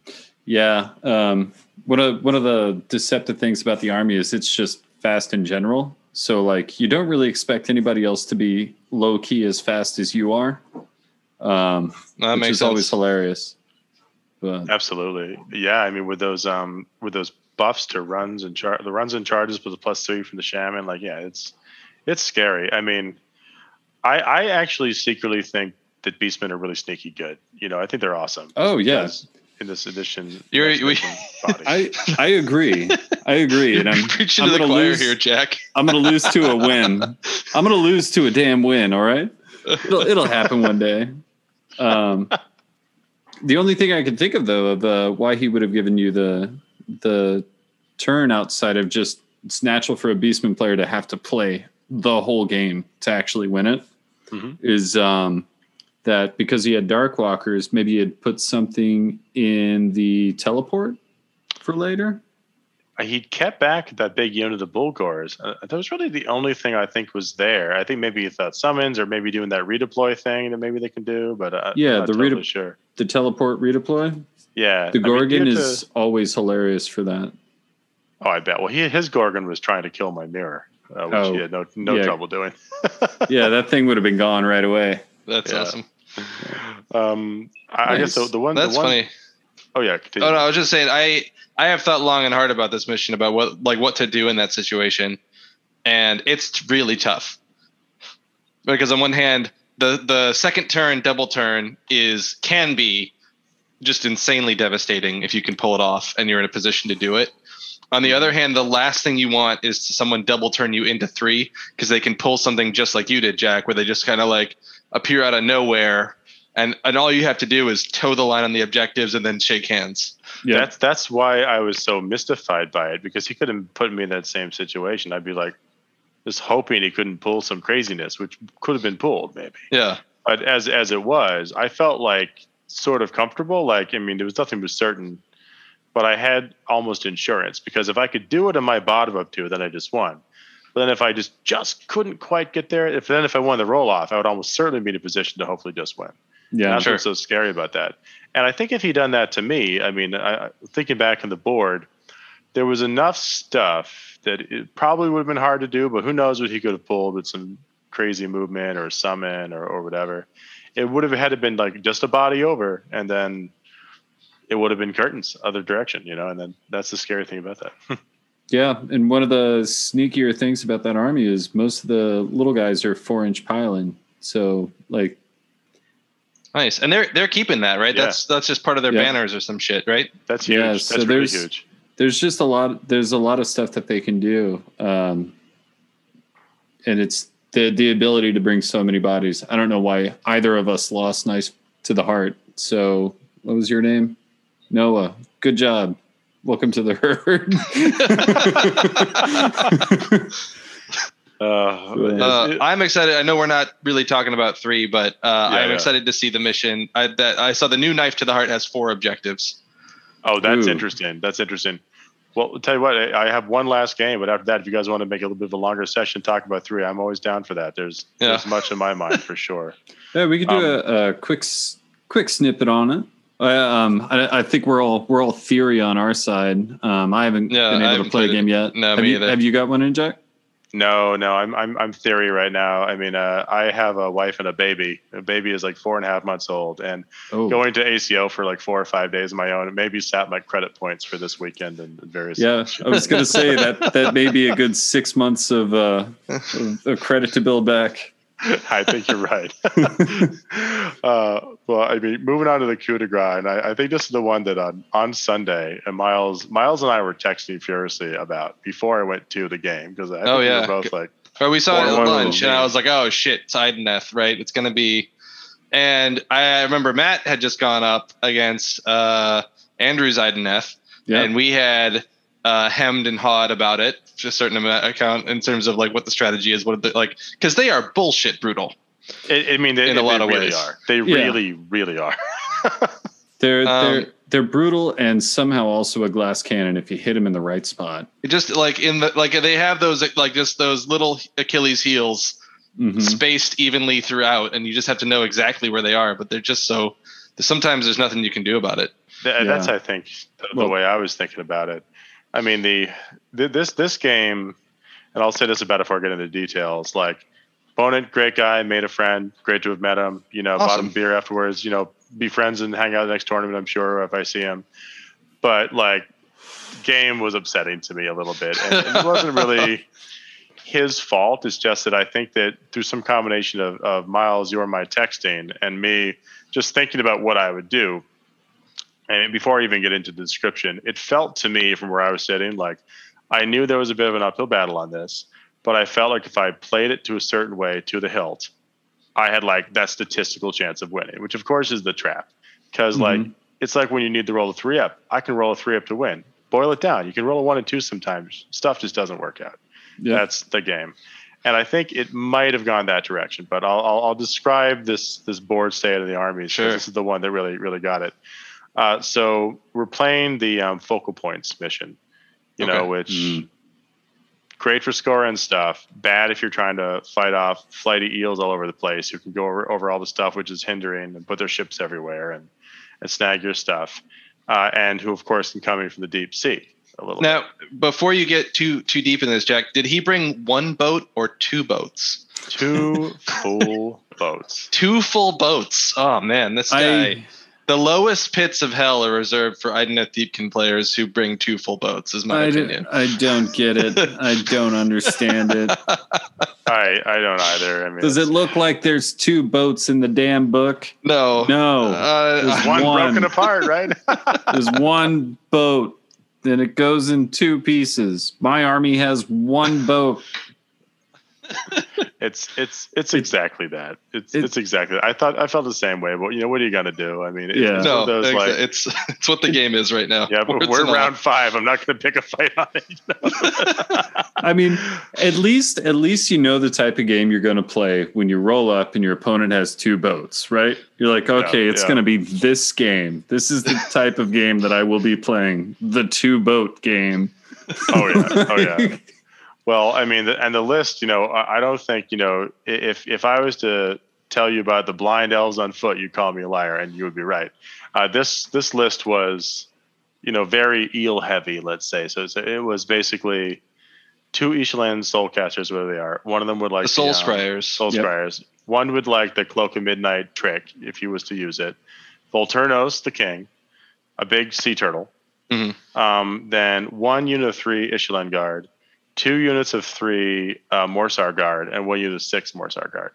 Yeah. Um, one of one of the deceptive things about the army is it's just fast in general. So like you don't really expect anybody else to be low key as fast as you are. Um, That which makes is always hilarious. But Absolutely, yeah. I mean, with those um with those buffs to runs and char- the runs and charges with the plus three from the shaman, like yeah, it's it's scary. I mean, I I actually secretly think that beastmen are really sneaky good. You know, I think they're awesome. oh yeah, because In this edition, You're- next we- body. I I agree. I agree, and I'm preaching I'm to the choir lose- here, Jack. I'm gonna lose to a win. I'm gonna lose to a damn win. All right, it'll, it'll happen one day. Um, the only thing I can think of though of uh, why he would have given you the the turn outside of just it's natural for a beastman player to have to play the whole game to actually win it is Mhm. um, that because he had dark walkers, maybe he'd put something in the teleport for later. He'd kept back that big unit of the Bullgors. Uh, that was really the only thing I think was there. I think maybe he thought summons or maybe doing that redeploy thing that maybe they can do, but uh, Yeah, I'm not the totally redep- sure. The teleport redeploy. Yeah, The I mean, Ghorgon to- is always hilarious for that. Oh, I bet. Well, he, his Ghorgon was trying to kill my mirror, uh, which Oh, he had no no yeah. trouble doing. Yeah, that thing would have been gone right away. That's Yeah. awesome. Um, I, I guess the, the one. That's the one, funny. Oh yeah. Continue. Oh no, I was just saying I I have thought long and hard about this mission about what like what to do in that situation, and it's really tough. Because on one hand, the the second turn double turn is can be just insanely devastating if you can pull it off and you're in a position to do it. On the other hand, the last thing you want is to someone double turn you into three because they can pull something just like you did, Jack, where they just kind of like appear out of nowhere, and and all you have to do is toe the line on the objectives and then shake hands. Yeah, That's that's why I was so mystified by it because he couldn't put me in that same situation. I'd be like, just hoping he couldn't pull some craziness, which could have been pulled maybe. Yeah. But as as it was, I felt like sort of comfortable. Like I mean, there was nothing was certain, but I had almost insurance because if I could do it in my bottom up two, then I just won. But then if I just just couldn't quite get there, if then if I won the roll off, I would almost certainly be in a position to hopefully just win. yeah, That's sure. what's so scary about that. And I think if he'd done that to me, I mean, I, I- thinking back on the board, there was enough stuff that it probably would have been hard to do, but who knows what he could have pulled with some crazy movement or summon or, or whatever. It would have had to been like just a body over, and then it would have been curtains other direction, you know. And then that's the scary thing about that. yeah. And one of the sneakier things about that army is most of the little guys are four inch piling. So like, Nice. And they're they're keeping that, right? Yeah. That's that's just part of their Yeah. banners or some shit, right? That's huge. Yeah, that's so really there's- huge. there's just a lot. There's a lot of stuff that they can do, um, and it's the the ability to bring so many bodies. I don't know why either of us lost knife to the heart. So, what was your name? Noah. Good job. Welcome to the herd. Uh, Uh, I'm excited. I know we're not really talking about three, but uh, I'm yeah. excited to see the mission. I, that I saw the new knife to the heart has four objectives. Oh, that's Ooh. interesting. That's interesting. Well, I'll tell you what, I I have one last game, but after that, if you guys want to make a little bit of a longer session, talk about three, I'm always down for that. There's Yeah. there's much in my mind for sure. yeah, we could do Um, a, a quick quick snippet on it. I, um, I, I think we're all we're all theory on our side. Um, I haven't Yeah, been able haven't to play a played it. game yet. No, have me you, either. Have you got one in, Jack? No, no, I'm I'm I'm theory right now. I mean, uh, I have a wife and a baby. A baby is like four and a half months old, and Oh, going to ACO for like four or five days of my own. It maybe sat my credit points for this weekend and various. Yeah, I was going to say that that may be a good six months of, uh, of, of credit to build back. I think you're right. uh, well, I mean, moving on to the coup de grace, and I, I think this is the one that on, on Sunday, and Miles, Miles and I were texting furiously about before I went to the game because I think Oh, we yeah. were both like, Or we saw it at lunch, and. I was like, "Oh shit, Idoneth, right? It's gonna be And I remember Matt had just gone up against uh, Andrew's Idoneth, Yeah. and we had uh, hemmed and hawed about it to a certain amount account in terms of like what the strategy is, what the, like because they are bullshit brutal. I, I mean, they, In a they lot of really ways. are. They Yeah. really, really are. They're Um, they're they're brutal and somehow also a glass cannon if you hit them in the right spot. It just like in the like they have those like just those little Achilles heels Mhm. spaced evenly throughout, and you just have to know exactly where they are. But they're just so sometimes there's nothing you can do about it. Th- That's, I think, the, the way I was thinking about it. I mean, the, the this this game, and I'll say this about it before I get into the details. Like, opponent, great guy, made a friend, great to have met him. You know, bought him beer afterwards. You know, be friends and hang out the next tournament. I'm sure if I see him. But like, game was upsetting to me a little bit, and it wasn't really his fault. It's just that I think that through some combination of, of Miles, your my texting, and me just thinking about what I would do, and before I even get into the description, it felt to me from where I was sitting like I knew there was a bit of an uphill battle on this, but I felt like if I played it to a certain way to the hilt, I had like that statistical chance of winning, which of course is the trap. Because like Mhm. it's like when you need to roll a three up, I can roll a three up to win. Boil it down. You can roll a one and two sometimes. Stuff just doesn't work out. Yeah. That's the game. And I think it might have gone that direction, but I'll, I'll, I'll describe this this board state of the armies. 'cause Sure. This is the one that really really got it. Uh, so we're playing the um, focal points mission, you know, which Mm. great for score and stuff. Bad if you're trying to fight off flighty eels all over the place who can go over, over all the stuff which is hindering and put their ships everywhere and, and snag your stuff. Uh, and who, of course, can come in from the deep sea a little bit. Now, before you get too too deep in this, Jack, did he bring one boat or two boats? Two full boats. Two full boats. Oh man, this guy. I the lowest pits of hell are reserved for Idoneth Deepkin players who bring two full boats. Is my I, opinion. don't- I don't get it. I don't understand it. I, I don't either. I mean, Does it look like there's two boats in the damn book? No. No. Uh, There's one, one. broken apart, right? There's one boat, then it goes in two pieces. My army has one boat. it's it's it's exactly that. It's It- it's exactly. That. I thought I felt the same way. But you know, what are you gonna do? I mean, it's, Yeah. it's one no, of those exa- like. it's it's what the game is right now. Yeah, but Words we're and all. round five. I'm not going to pick a fight on it. you? I mean, at least at least you know the type of game you're going to play when you roll up and your opponent has two boats, right? You're like, okay, it's yeah. going to be this game. This is the type of game that I will be playing, the two boat game. oh yeah, oh yeah. Well, I mean, the, and the list, you know, I, don't think, you know, if if I was to tell you about the blind elves on foot, you'd call me a liar, and you would be right. Uh, this this list was, you know, very eel heavy, let's say. So, it was basically two Ishalan soulcasters, where they are. One of them would like The Soul um, Scryers. Soul Yep. Scryers. One would like the Cloak of Midnight trick if he was to use it. Volturnos, the king, a big sea turtle. Mhm. Um, then one unit of three Ishlaen guard, two units of three uh, Morrsarr guard, and one unit of six Morrsarr guard.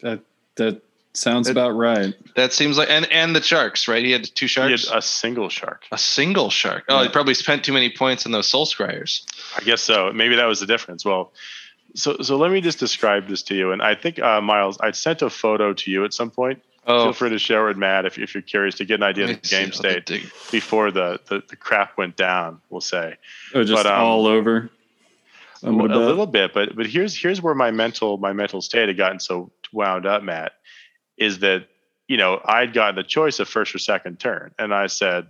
That that sounds It- about right. That seems like and and the sharks, right? He had two He sharks. had a single shark. a single shark. Oh, he probably spent too many points on those soul scryers. I guess so. Maybe that was the difference. Well, so so let me just describe this to you. And I think uh, Miles, I sent a photo to you at some point. Oh, Feel free to share it with Matt if, if you're curious to get an idea of the game state before the, the, the crap went down. We'll say. Oh, just But, um, all over. A little bit, but but here's here's where my mental my mental state had gotten so wound up, Matt, is that you know I'd gotten the choice of first or second turn, and I said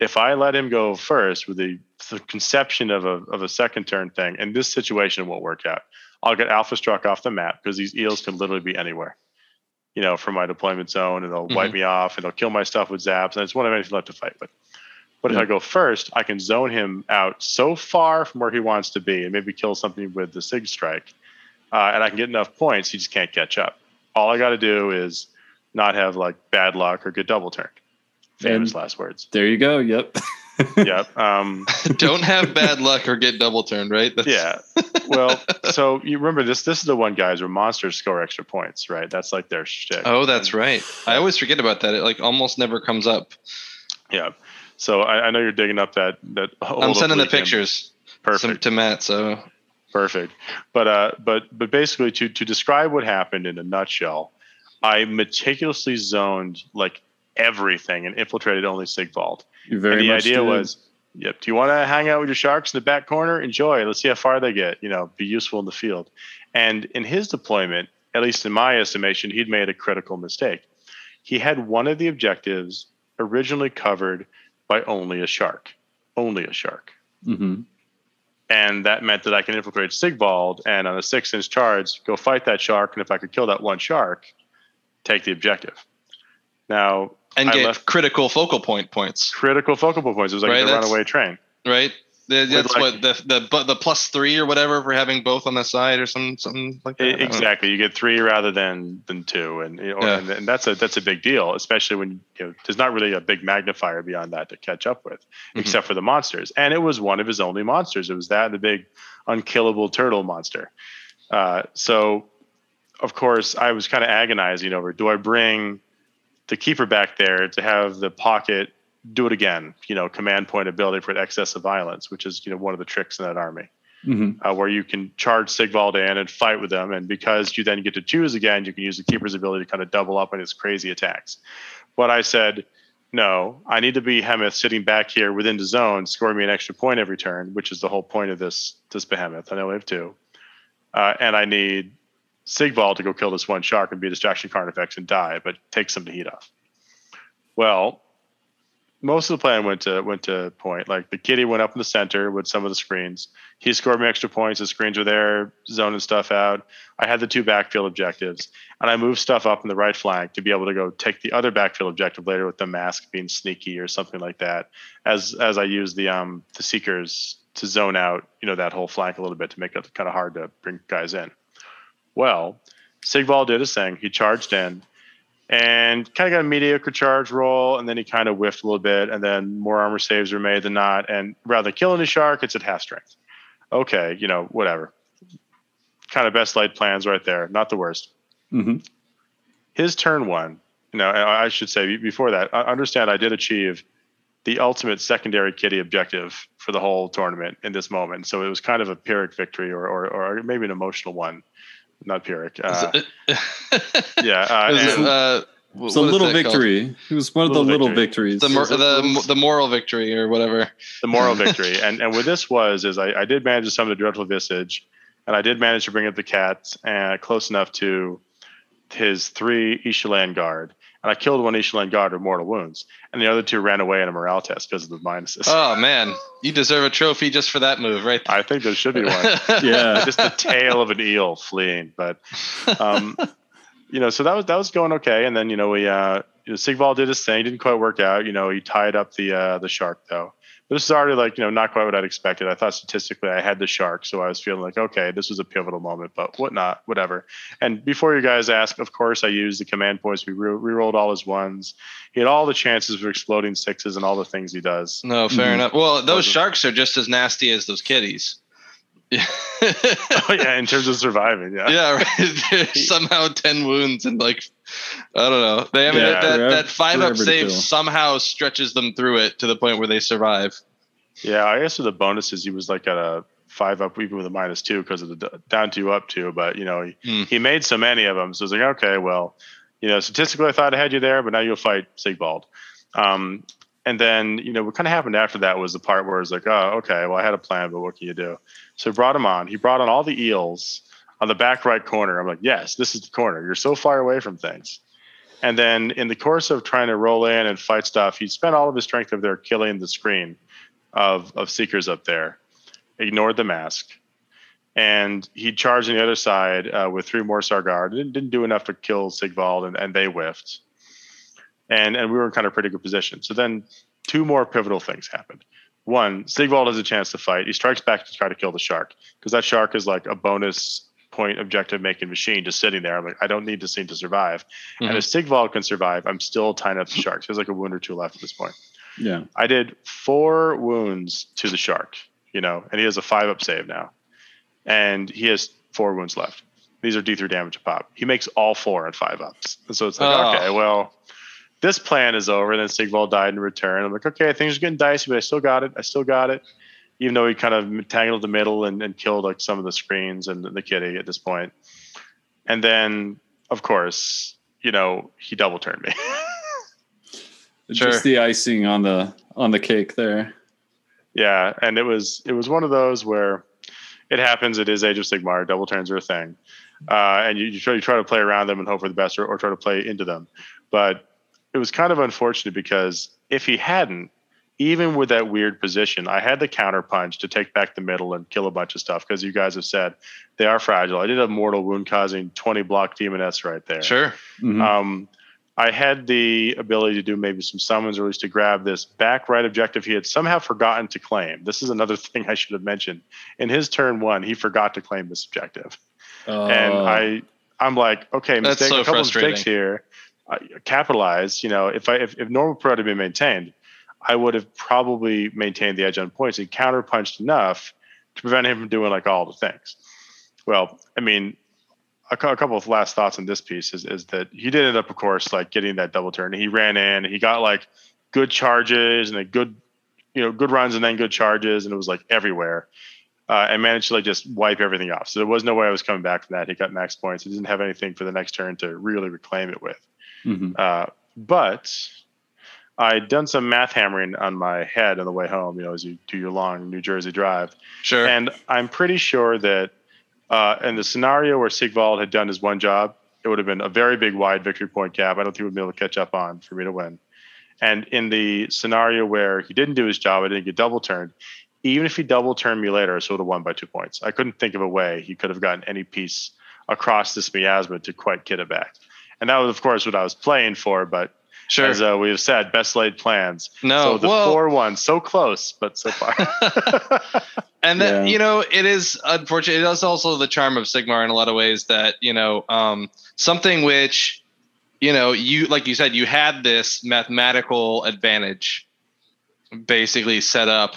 if I let him go first with the, the conception of a of a second turn thing, and this situation won't work out, I'll get alpha struck off the map because these eels can literally be anywhere. You know, from my deployment zone, and they'll wipe me off, and they'll kill my stuff with zaps, and it's one of anything left to fight with. But if Yeah. I go first, I can zone him out so far from where he wants to be and maybe kill something with the Sig Strike. Uh, and I can get enough points, he just can't catch up. All I got to do is not have like bad luck or get double turned. Famous And- last words. There you go. Yep. yep. Um, Don't have bad luck or get double turned, right? That's, yeah. Well, so you remember this? This is the one guys where monsters score extra points, right? That's like their shtick. Oh, that's right. I always forget about that. It like almost never comes up. Yeah. So I, I know you're digging up that that. I'm sending the pictures Perfect. to Matt. So Perfect. But uh, but but basically, to to describe what happened in a nutshell, I meticulously zoned like everything and infiltrated only Sigvald. You very and the much idea did. was, yep, do you want to hang out with your sharks in the back corner? Enjoy. Let's see how far they get. You know, be useful in the field. And in his deployment, at least in my estimation, he'd made a critical mistake. He had one of the objectives originally covered by only a shark, only a shark. Mhm. And that meant that I can infiltrate Sigvald and on a six inch charge, go fight that shark. And if I could kill that one shark, take the objective. Now, and I get critical focal point points, critical focal points. It was like Right, a runaway train. right? The- That's like- what the the the plus three or whatever for having both on the side or some something like that. Know. Exactly, you get three rather than than two, and you know, Yeah. and, and that's a that's a big deal, especially when you know there's not really a big magnifier beyond that to catch up with, Mhm. except for the monsters. And it was one of his only monsters. It was that the big unkillable turtle monster. Uh, so, of course, I was kind of agonizing over: do I bring the keeper back there to have the pocket do it again? You know, command point ability for excess of violence, which is you know one of the tricks in that army Mhm. uh, where you can charge Sigvald in and fight with them. And because you then get to choose again, you can use the keeper's ability to kind of double up on his crazy attacks. But I said, no, I need to be Hemeth sitting back here within the zone, scoring me an extra point every turn, which is the whole point of this this behemoth. I know we have two. Uh, and I need Sigvald to go kill this one shark and be a distraction card effects and die, but take some of the heat off. Well, most of the plan went to went to point. Like the kitty went up in the center with some of the screens. He scored me extra points. The screens were there, zoning stuff out. I had the two backfield objectives, and I moved stuff up in the right flank to be able to go take the other backfield objective later with the Masque being sneaky or something like that. As as I used the um the seekers to zone out, you know, that whole flank a little bit to make it kind of hard to bring guys in. Well, Sigvald did his thing. He charged in and kind of got a mediocre charge roll, and then he kind of whiffed a little bit, and then more armor saves were made than not. And rather than killing the shark, it's at half strength. Okay, you know, whatever. Kind of best laid plans right there. Not the worst. Mhm. His turn one. You know, I I should say before that, I understand I did achieve the ultimate secondary kitty objective for the whole tournament in this moment. So it was kind of a Pyrrhic victory, or or, or maybe an emotional one. Not Pyrrhic. Uh, yeah, uh, it, and- uh, wh- It's a little that called? victory. It was one of Little the little victory. victories. The, mor- the the moral victory or whatever. the moral victory. And and what this was is I, I did manage to summon the dreadful visage, and I did manage to bring up the cat and close enough to his three Ishlaen guard. And I killed one Ishlaen guard with mortal wounds, and the other two ran away in a morale test because of the minuses. Oh man, you deserve a trophy just for that move, right? There. I think there should be one. yeah. just the tail of an eel fleeing. But um, you know, so that was that was going okay. And then you know we uh, you know, Sigvald did his thing. Didn't quite work out. You know, he tied up the uh, the shark though. But this is already like you know not quite what I'd expected. I thought statistically I had the shark, so I was feeling like okay, this was a pivotal moment. But whatnot, whatever. And before you guys ask, of course I used the command points. We re- re-rolled all his ones. He had all the chances for exploding sixes and all the things he does. No, fair Mhm. enough. Well, those sharks are just as nasty as those kitties. Yeah, oh yeah, in terms of surviving, yeah. yeah right. Somehow ten wounds and like I don't know. They I mean Yeah, that, that, that five up save somehow stretches them through it to the point where they survive. Yeah, I guess with the bonuses, he was like at a five up, even with a minus two because of the down two up two. But you know, he, Hmm. he made so many of them, so it's like okay, well, you know, statistically, I thought I had you there, but now you'll fight Sigvald. Um, and then you know, what kind of happened after that was the part where it's like, oh, okay, well, I had a plan, but what can you do? So he brought him on. He brought on all the eels on the back right corner. I'm like, yes, this is the corner. You're so far away from things. And then in the course of trying to roll in and fight stuff, he spent all of his strength of there killing the screen of of seekers up there, ignored the Masque, and he charged on the other side uh, with three Morrsarr guard. Didn't, didn't do enough to kill Sigvald, and, and they whiffed. And and we were in kind of pretty good position. So then two more pivotal things happened. One, Sigvald has a chance to fight. He strikes back to try to kill the shark because that shark is like a bonus point objective making machine just sitting there. I'm like, I don't need this thing to survive. And Mhm. if Sigvald can survive, I'm still tying up the shark. There's like a wound or two left at this point. Yeah. I did four wounds to the shark, you know, and he has a five up save now. And he has four wounds left. These are D3 damage a pop. He makes all four at five ups. And so it's like, Oh. okay, well, this plan is over. And then Sigvald died in return. I'm like, okay, things are getting dicey, but I still got it. I still got it. Even though he kind of tangled the middle and, and killed like some of the screens and the kitty at this point. And then, of course, you know, he double turned me. Sure. Just the icing on the on the cake there. yeah, and it was it was one of those where it happens. It is Age of Sigmar. Double turns are a thing, uh, and you, you try you try to play around them and hope for the best, or, or try to play into them. But it was kind of unfortunate because if he hadn't, even with that weird position, I had the counter punch to take back the middle and kill a bunch of stuff because you guys have said they are fragile. I did have mortal wound causing 20 block demoness right there. Sure. Mhm. Um, I had the ability to do maybe some summons or at least to grab this back right objective he had somehow forgotten to claim. This is another thing I should have mentioned. In his turn one, he forgot to claim this objective. And Oh. I I'm like, okay, mistake, so a couple mistakes here. I capitalize, you know, if I if, if normal pro had been maintained, I would have probably maintained the edge on points and counterpunched enough to prevent him from doing like all the things. Well, I mean, a, a couple of last thoughts on this piece is, is that he did end up, of course, like getting that double turn. He ran in, he got like good charges and a good, you know, good runs and then good charges, and it was like everywhere. Uh, and managed to like just wipe everything off. So there was no way I was coming back from that. He got max points. He didn't have anything for the next turn to really reclaim it with. Mhm. Uh, but I'd done some math hammering on my head on the way home, you know, as you do your long New Jersey drive. Sure. And I'm pretty sure that uh, in the scenario where Sigvald had done his one job, it would have been a very big wide victory point gap. I don't think we'd be able to catch up on for me to win. And in the scenario where he didn't do his job, I didn't get double turned. Even if he double turned me later, I still would have won by two points. I couldn't think of a way he could have gotten any piece across this miasma to quite get it back. And that was, of course, what I was playing for. But sure. as uh, we have said, best laid plans. no. so the well, four one, so close, but so far. and then Yeah. you know it is unfortunate it is also the charm of sigmar in a lot of ways that you know um, something which you know you like you said you had this mathematical advantage basically set up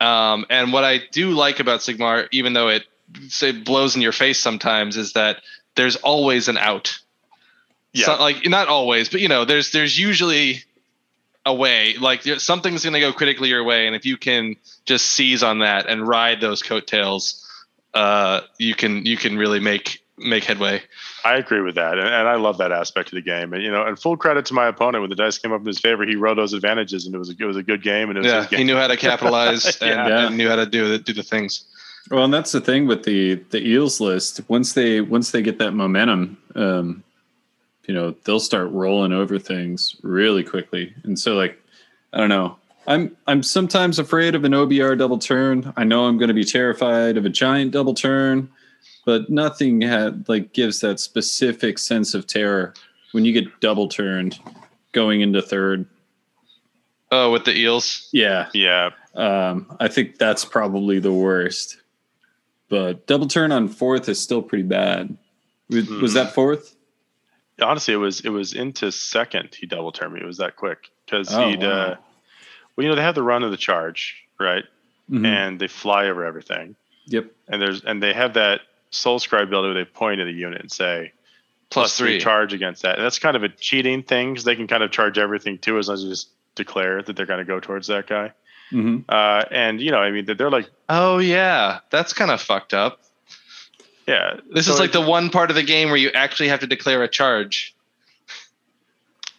um, and what i do like about sigmar even though it say blows in your face sometimes is that there's always an out yeah. So- like not always but you know there's there's usually a way like something's going to go critically your way and if you can just seize on that and ride those coattails uh you can you can really make make headway I agree with that, and, and I love that aspect of the game. And you know, and full credit to my opponent when the dice came up in his favor, he rode those advantages, and it was a, it was a good game. And it was yeah game. he knew how to capitalize and, Yeah. and knew how to do the, do the things Well, and that's the thing with the the eels list. Once they once they get that momentum, um, you know, they'll start rolling over things really quickly. And so, like, I don't know. I'm I'm sometimes afraid of an OBR double turn. I know I'm going to be terrified of a giant double turn, but nothing had like gives that specific sense of terror when you get double turned going into third. oh with the eels Yeah, yeah, um, I think that's probably the worst. But double turn on fourth is still pretty bad. Was, was that fourth? Honestly, it was it was into second. He double turned me. It was that quick because Oh, he'd. wow. Uh, well, you know, they have the run of the charge, right? Mhm. And they fly over everything. Yep. And there's and they have that soul scribe ability where they point at a unit and say plus three charge against that. And that's kind of a cheating thing because they can kind of charge everything too as long as you just declare that they're going to go towards that guy. hmm Uh, and you know, I mean, they're they're like, oh yeah that's kind of fucked up yeah, this so is like the one part of the game where you actually have to declare a charge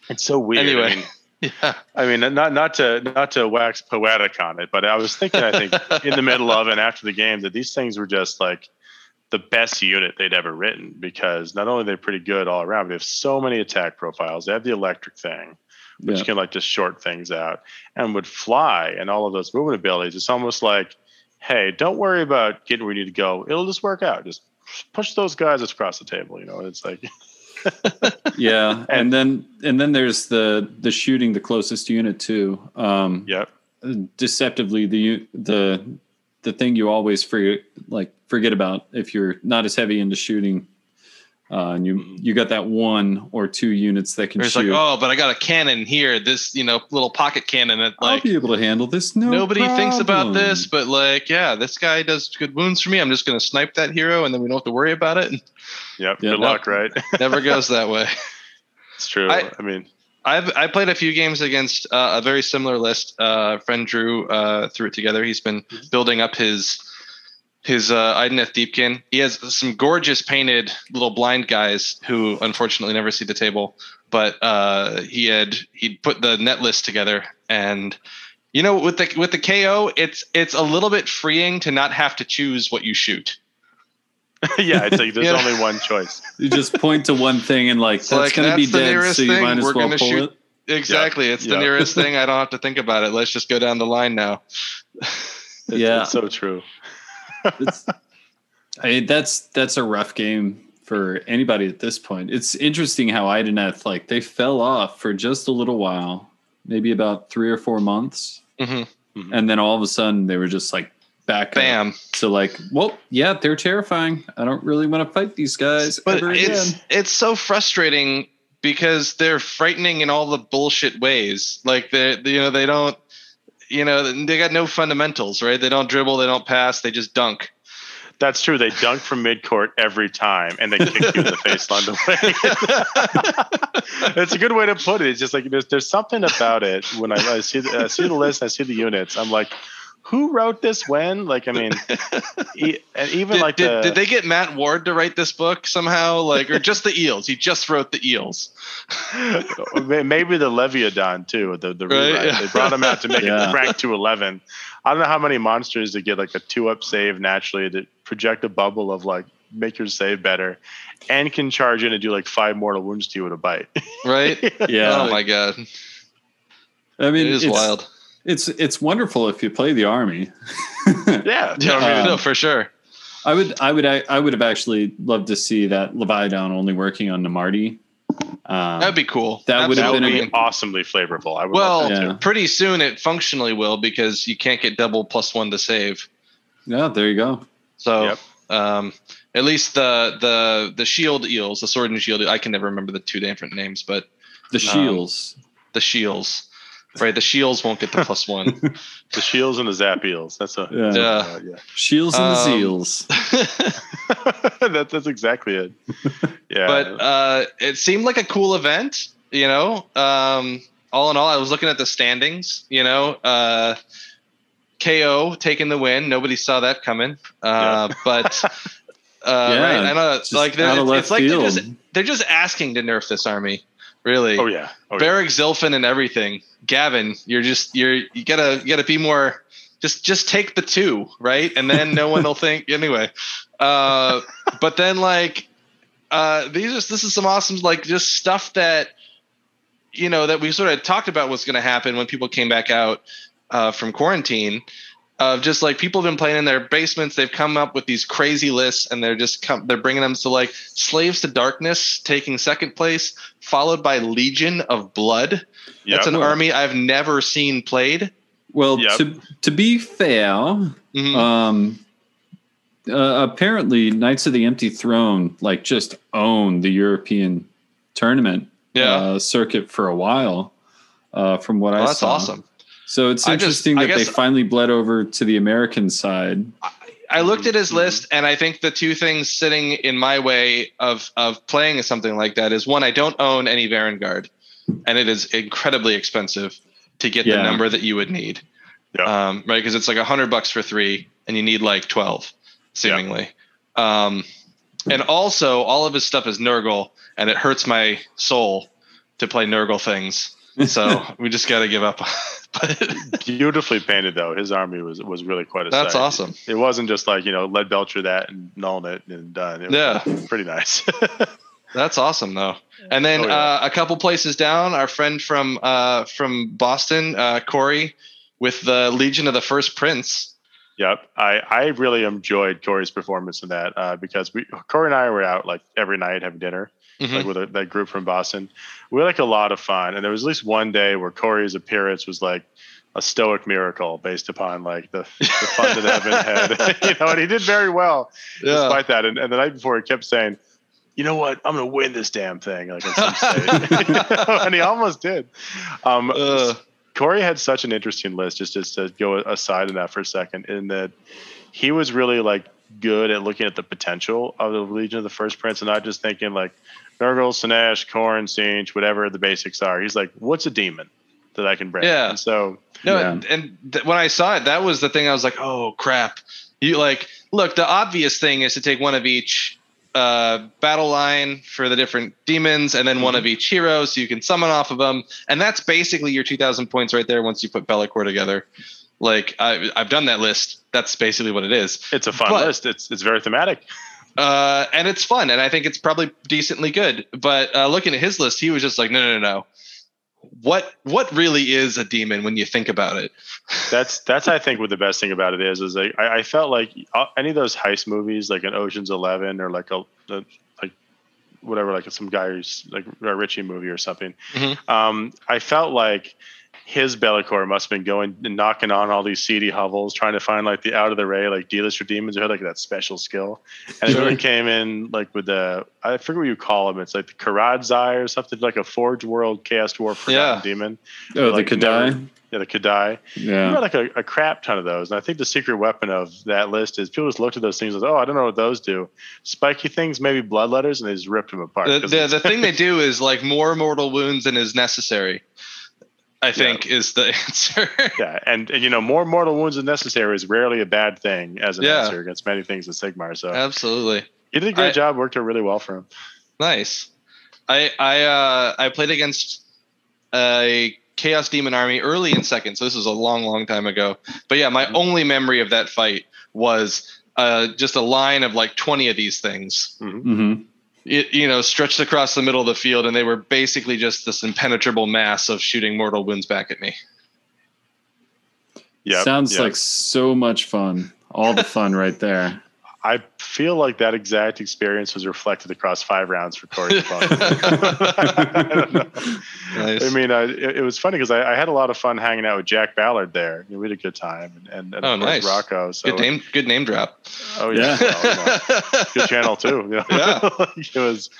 It's so weird. Anyway. I mean, yeah I mean, not not to not to wax poetic on it, but I was thinking, I think in the middle of and after the game that these things were just like the best unit they'd ever written because not only they're they pretty good all around, but they have so many attack profiles. They have the electric thing, which Yeah. can like just short things out, and would fly and all of those movement abilities. It's almost like, hey, don't worry about getting where you need to go. It'll just work out. Just push those guys across the table. You know, it's like Yeah, and then and then there's the the shooting the closest unit too. Um, Yep. Deceptively, the the the thing you always forget like forget about if you're not as heavy into shooting, uh, and you you got that one or two units that can It's like, shoot. oh, but I got a cannon here. This, you know, little pocket cannon that I'll be able to handle this. No, nobody thinks about this, but like, yeah, this guy does good wounds for me. I'm just gonna snipe that hero, and then we don't have to worry about it. Yep. Yeah. Good luck, right? Never goes that way. it's true. I- I mean, I've I played a few games against uh, a very similar list. Uh, friend Drew uh, threw it together. He's been building up his his uh, Idoneth Deepkin. He has some gorgeous painted little blind guys who unfortunately never see the table. But uh, he had he put the net list together, and you know with the with the KO, it's it's a little bit freeing to not have to choose what you shoot. yeah, it's like there's Yeah. only one choice. You just point to one thing and like It's that's like, going to be that's the dead, so you thing. might as We're well pull shoot- it. Exactly, it's the Yeah. nearest thing. I don't have to think about it. Let's just go down the line now. It's, Yeah. it's so true. I, that's that's a rough game for anybody at this point. It's interesting how Idoneth like they fell off for just a little while, maybe about three or four months, hmm and then all of a sudden they were just like back up. Bam! So like, well, yeah, they're terrifying. I don't really want to fight these guys But it's again. it's so frustrating because they're frightening in all the bullshit ways. Like they, you know, they don't, you know, they got no fundamentals, right? They don't dribble, they don't pass, they just dunk. That's true. They dunk from midcourt every time, and they kick you in the face along the way. It's a good way to put it. It's just like there's there's something about it when I, I see the, I see the list, I see the units. I'm like, who wrote this when? Like, I mean, e- and even Did, like did, the, did they get Matt Ward to write this book somehow? Like, or just the eels? He just wrote the eels. Maybe the Leviathan too. The the Right, rewrite. yeah. They brought him out to make Yeah. it rank to eleven. I don't know how many monsters that get like a two up save naturally that project a bubble of like make your save better, and can charge in and do like five mortal wounds to you with a bite. Right? Yeah, Oh my god, I mean, it is it's, wild. It's it's wonderful if you play the army. yeah, Yeah, Um, no, for sure. I would, I would, I would have actually loved to see that Leviathan only working on Namarti. Um, That'd be cool. that would that have would been be a- awesomely flavorful. I would Well, love Yeah. pretty soon it functionally will because you can't get double plus one to save. yeah, there you go. So Yep. um, at least the the the shield eels, the sword and shield. I can never remember the two different names, but The Um, shields. the shields, right? The shields won't get the plus one. The shields and the zap eels. That's a Yeah. uh, yeah. shields and the um, seals. that, that's exactly it. Yeah, but uh, it seemed like a cool event. You know, um, all in all, I was looking at the standings. You know, uh, KO taking the win. Nobody saw that coming. Uh, But uh, Yeah, right, I know. Like they're, it's, it's like they're just they're just asking to nerf this army. Really. oh yeah, oh, yeah. Zilfin and everything. Gavin, you're just you're you gotta you gotta be more just just take the two, right? And then no one will think anyway. Uh but then like uh these are this is some awesome like just stuff that you know that we sort of talked about what's gonna happen when people came back out uh from quarantine. Of just like people have been playing in their basements, they've come up with these crazy lists, and they're just come, they're bringing them to like slaves to darkness taking second place, followed by Legion of Blood. That's Yep. an army I've never seen played. Well, Yep. to to be fair, Mhm. um, uh, apparently Knights of the Empty Throne like just owned the European tournament yeah, uh, circuit for a while. Uh, from what Well, I that's saw, that's awesome. So it's I just- interesting I that they finally bled over to the American side. I looked at his Mhm. list, and I think the two things sitting in my way of of playing something like that is one, I don't own any Varangard, and it is incredibly expensive to get Yeah. the number that you would need. Yeah. Um, right, because it's like a hundred bucks for three, and you need like twelve, seemingly. Um, and also, all of his stuff is Nurgle, and it hurts my soul to play Nurgle things. So we just got to give up. but Beautifully painted though. His army was was really quite a that's sight. awesome. It wasn't just like you know lead belcher that and Nuln Oil and done. It was Yeah. pretty nice. That's awesome though. And then Oh, yeah. uh, a couple places down, our friend from uh, from Boston, uh, Corey, with the Legion of the First Prince. Yep, I I really enjoyed Corey's performance in that uh, because we Corey and I were out like every night having dinner Mhm. like with a, that group from Boston. We had like a lot of fun, and there was at least one day where Corey's appearance was like a stoic miracle based upon like the, the fun that Evan had, you know, and he did very well Yeah. despite that. And, and the night before, he kept saying, "You know what? I'm going to win this damn thing." Like some You know, and he almost did. Um, Uh, Corey had such an interesting list. Just, just to go aside in that for a second, in that he was really like good at looking at the potential of the Legion of the First Prince, and not just thinking like Nurgle, Slaanesh, Khorne, Tzeentch, whatever the basics are. He's like, what's a demon that I can bring? Yeah. And so no, Yeah. and, and th- when I saw it, that was the thing. I was like, oh crap. You like look. The obvious thing is to take one of each uh, battle line for the different demons, and then one of each hero, so you can summon off of them. And that's basically your 2,000 points right there. Once you put Be'lakor together, like I, I've done that list. That's basically what it is. It's a fun But- list. It's it's very thematic. Uh, and it's fun, and I think it's probably decently good. But uh, looking at his list, he was just like, no, no, no, no. What what really is a demon when you think about it? That's that's I think what the best thing about it is is like I, I felt like uh, any of those heist movies like an Ocean's Eleven or like a, a like whatever like some guy's like a Ritchie movie or something. Mhm. Um, I felt like his Be'lakor must have been going and knocking on all these seedy hovels, trying to find like the out of the ray like dealers for demons who had like that special skill. And it really came in like with the I forget what you call them. It's like the Karadzai or something like a Forge World Chaos Dwarf Yeah. Demon. Oh, Like the K'daai. Yeah, the K'daai. You Yeah. got like a, a crap ton of those. And I think the secret weapon of that list is people just looked at those things and oh, I don't know what those do. Spiky things, maybe bloodletters, and they just ripped them apart. The, the, the thing they do is like more mortal wounds than is necessary. I think is the answer. yeah, and, and you know, more mortal wounds than necessary is rarely a bad thing as an Yeah. answer against many things in Sigmar. So Absolutely. he did a great I- job, worked out really well for him. Nice. I I uh I played against a Chaos Demon army early in second, so this was a long, long time ago. But yeah, my only memory of that fight was uh just a line of like 20 of these things. hmm It, you know, stretched across the middle of the field, and they were basically just this impenetrable mass of shooting mortal wounds back at me. Yeah, Sounds yeah. like so much fun. All the fun right there. I feel like that exact experience was reflected across five rounds for Corey's opponent. I don't know. Nice. I mean, uh, it, it was funny because I, I had a lot of fun hanging out with Jack Ballard there. We had a good time, and, and, and Oh, nice. Rocco. So good name, good name drop. Oh yeah, Yeah. well, you good channel too. You know? Yeah. it was.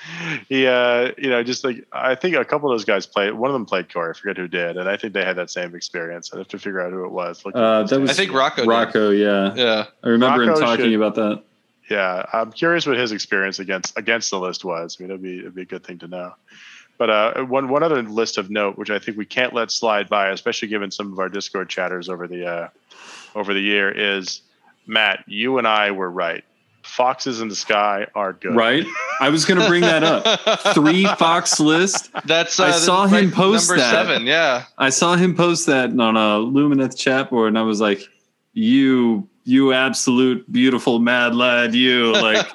He, uh, you know, just like I think a couple of those guys played. One of them played Corey. I forget who did, and I think they had that same experience. I have to figure out who it was. Uh, that was I think Rocco. did. Rocco, yeah. Yeah. I remember him talking should- about that. Yeah, I'm curious what his experience against against the list was. I mean, it'd be it'd be a good thing to know. But uh, one one other list of note, which I think we can't let slide by, especially given some of our Discord chatters over the uh, over the year, is Matt. You and I were right. Foxes in the sky are good. Right? I was going to bring that up. Three Fox list. That's uh, I saw him right, post number that. seven. Yeah. I saw him post that on a Lumineth chat board, and I was like, "You, you absolute beautiful mad lad, you like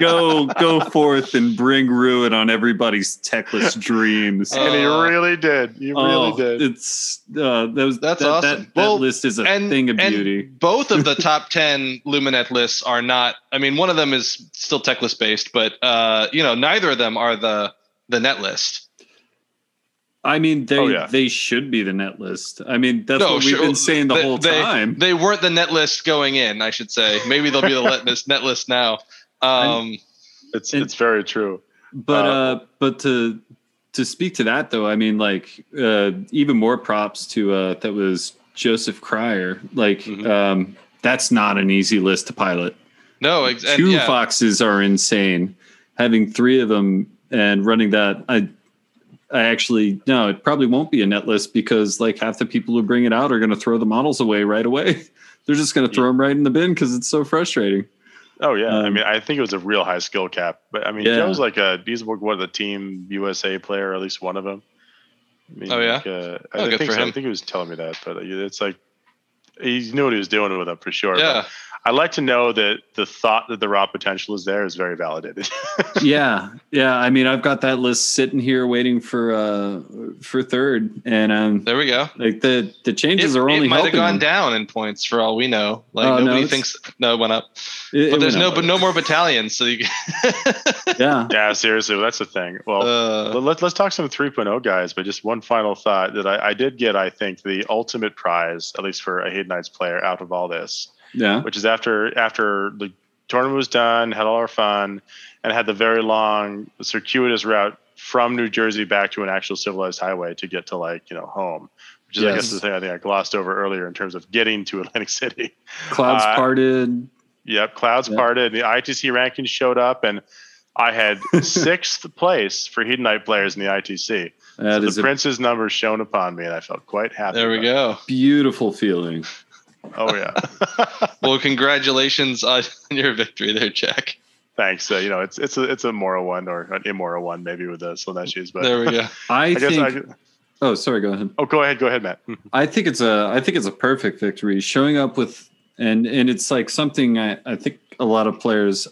go go forth and bring ruin on everybody's Teclis dreams." And he Uh, really did. He oh, really did. it's uh, that was That's that, awesome. That, that Well, list is a and, thing of and beauty. both of the top 10 Lumineth lists are not, I mean, one of them is still Teclis based, but, uh, you know, neither of them are the, the net list. I mean, they Oh, yeah. they should be the net list. I mean, that's No, what we've sure. been saying the They- whole time. They weren't the net list going in, I should say. Maybe they'll be the net list, net list now. Um, It's and- it's very true. But Uh, uh, but to to speak to that though, I mean, like uh, even more props to uh, that was Joseph Cryer. Like Mhm. um, that's not an easy list to pilot. no, ex- and Two yeah, foxes are insane. Having three of them and running that, I I actually no, it probably won't be a net list because like half the people who bring it out are going to throw the models away right away. They're just going to throw them right in the bin because it's so frustrating. Oh yeah, I Um, mean, I think it was a real high skill cap. But I mean, Yeah. Joe's like a he's what the team USA player, or at least one of them. I mean, Oh, yeah? like, uh, Oh, I good think for so. him. I think he was telling me that, but it's like he knew what he was doing with them for sure. But yeah. I like to know that the thought that the raw potential is there is very validated. yeah yeah i mean i've got that list sitting here waiting for uh for third and um There we go. like the the changes It, are only it might have gone them. down in points for all we know. Like no, nobody it's- thinks no it went up, It- but it there's no up. but no more battalions. So you, yeah yeah, seriously, well, that's the thing. Well, uh, Let- Let's let's talk some 3.0 guys, but just one final thought that I, I did get, I think, the ultimate prize, at least for a Knights player, out of all this, yeah which is after after the tournament was done, had all our fun, and had the very long circuitous route from New Jersey back to an actual civilized highway to get to like you know home, which is I guess the thing I think I glossed over earlier in terms of getting to Atlantic City. clouds Uh, parted Yep, clouds Yeah. parted. The ITC rankings showed up, and I had sixth place for Hedonite players in the ITC. That so is the a prince's number shone upon me, and I felt quite happy. there we about go. beautiful feeling Oh yeah. Well, congratulations on your victory there, Jack. Thanks. Uh, you know, it's it's a it's a moral one or an immoral one maybe with the Slaaneshi's, but There we go. I, I guess think. I, oh, sorry. Go ahead. oh go ahead, go ahead, Matt. I think it's a I think it's a perfect victory. Showing up with and and it's like something I, I think a lot of players,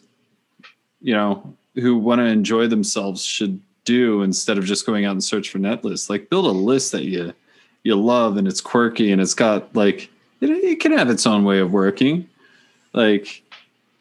you know, who want to enjoy themselves should do instead of just going out and search for net lists. Like build a list that you you love and it's quirky and it's got like it, it can have its own way of working. Like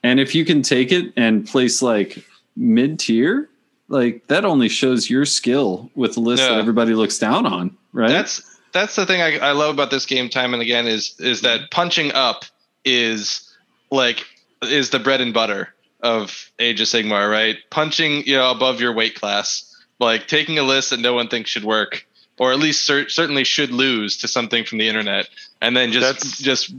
and if you can take it and place like mid tier, like that only shows your skill with the list that everybody looks down on, right? That's that's the thing I, I love about this game time and again is is that punching up is like is the bread and butter of Age of Sigmar, right? Punching you know above your weight class, like taking a list that no one thinks should work, or at least cer- certainly should lose to something from the internet, and then just That's- just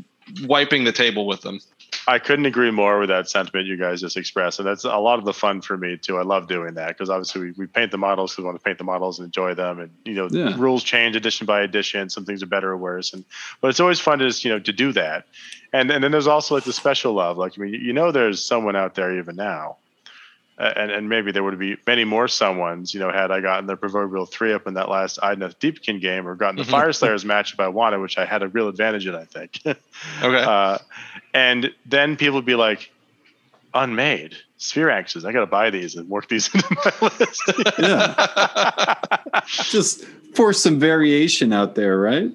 wiping the table with them. I couldn't agree more with that sentiment you guys just expressed, and that's a lot of the fun for me too. I love doing that because obviously we, we paint the models because we want to paint the models and enjoy them, and you know Yeah. rules change edition by edition. Some things are better or worse, and but it's always fun to just you know to do that. And and then there's also like the special love. Like I mean, you know, there's someone out there even now, and and maybe there would be many more someones. You know, had I gotten the proverbial three up in that last Idoneth Deepkin game or gotten the Mhm. Fyreslayers match if I wanted, which I had a real advantage in, I think. Okay. Uh, and then people would be like, unmade sphere axes. I got to buy these and work these into my list. yeah. Just force some variation out there, right?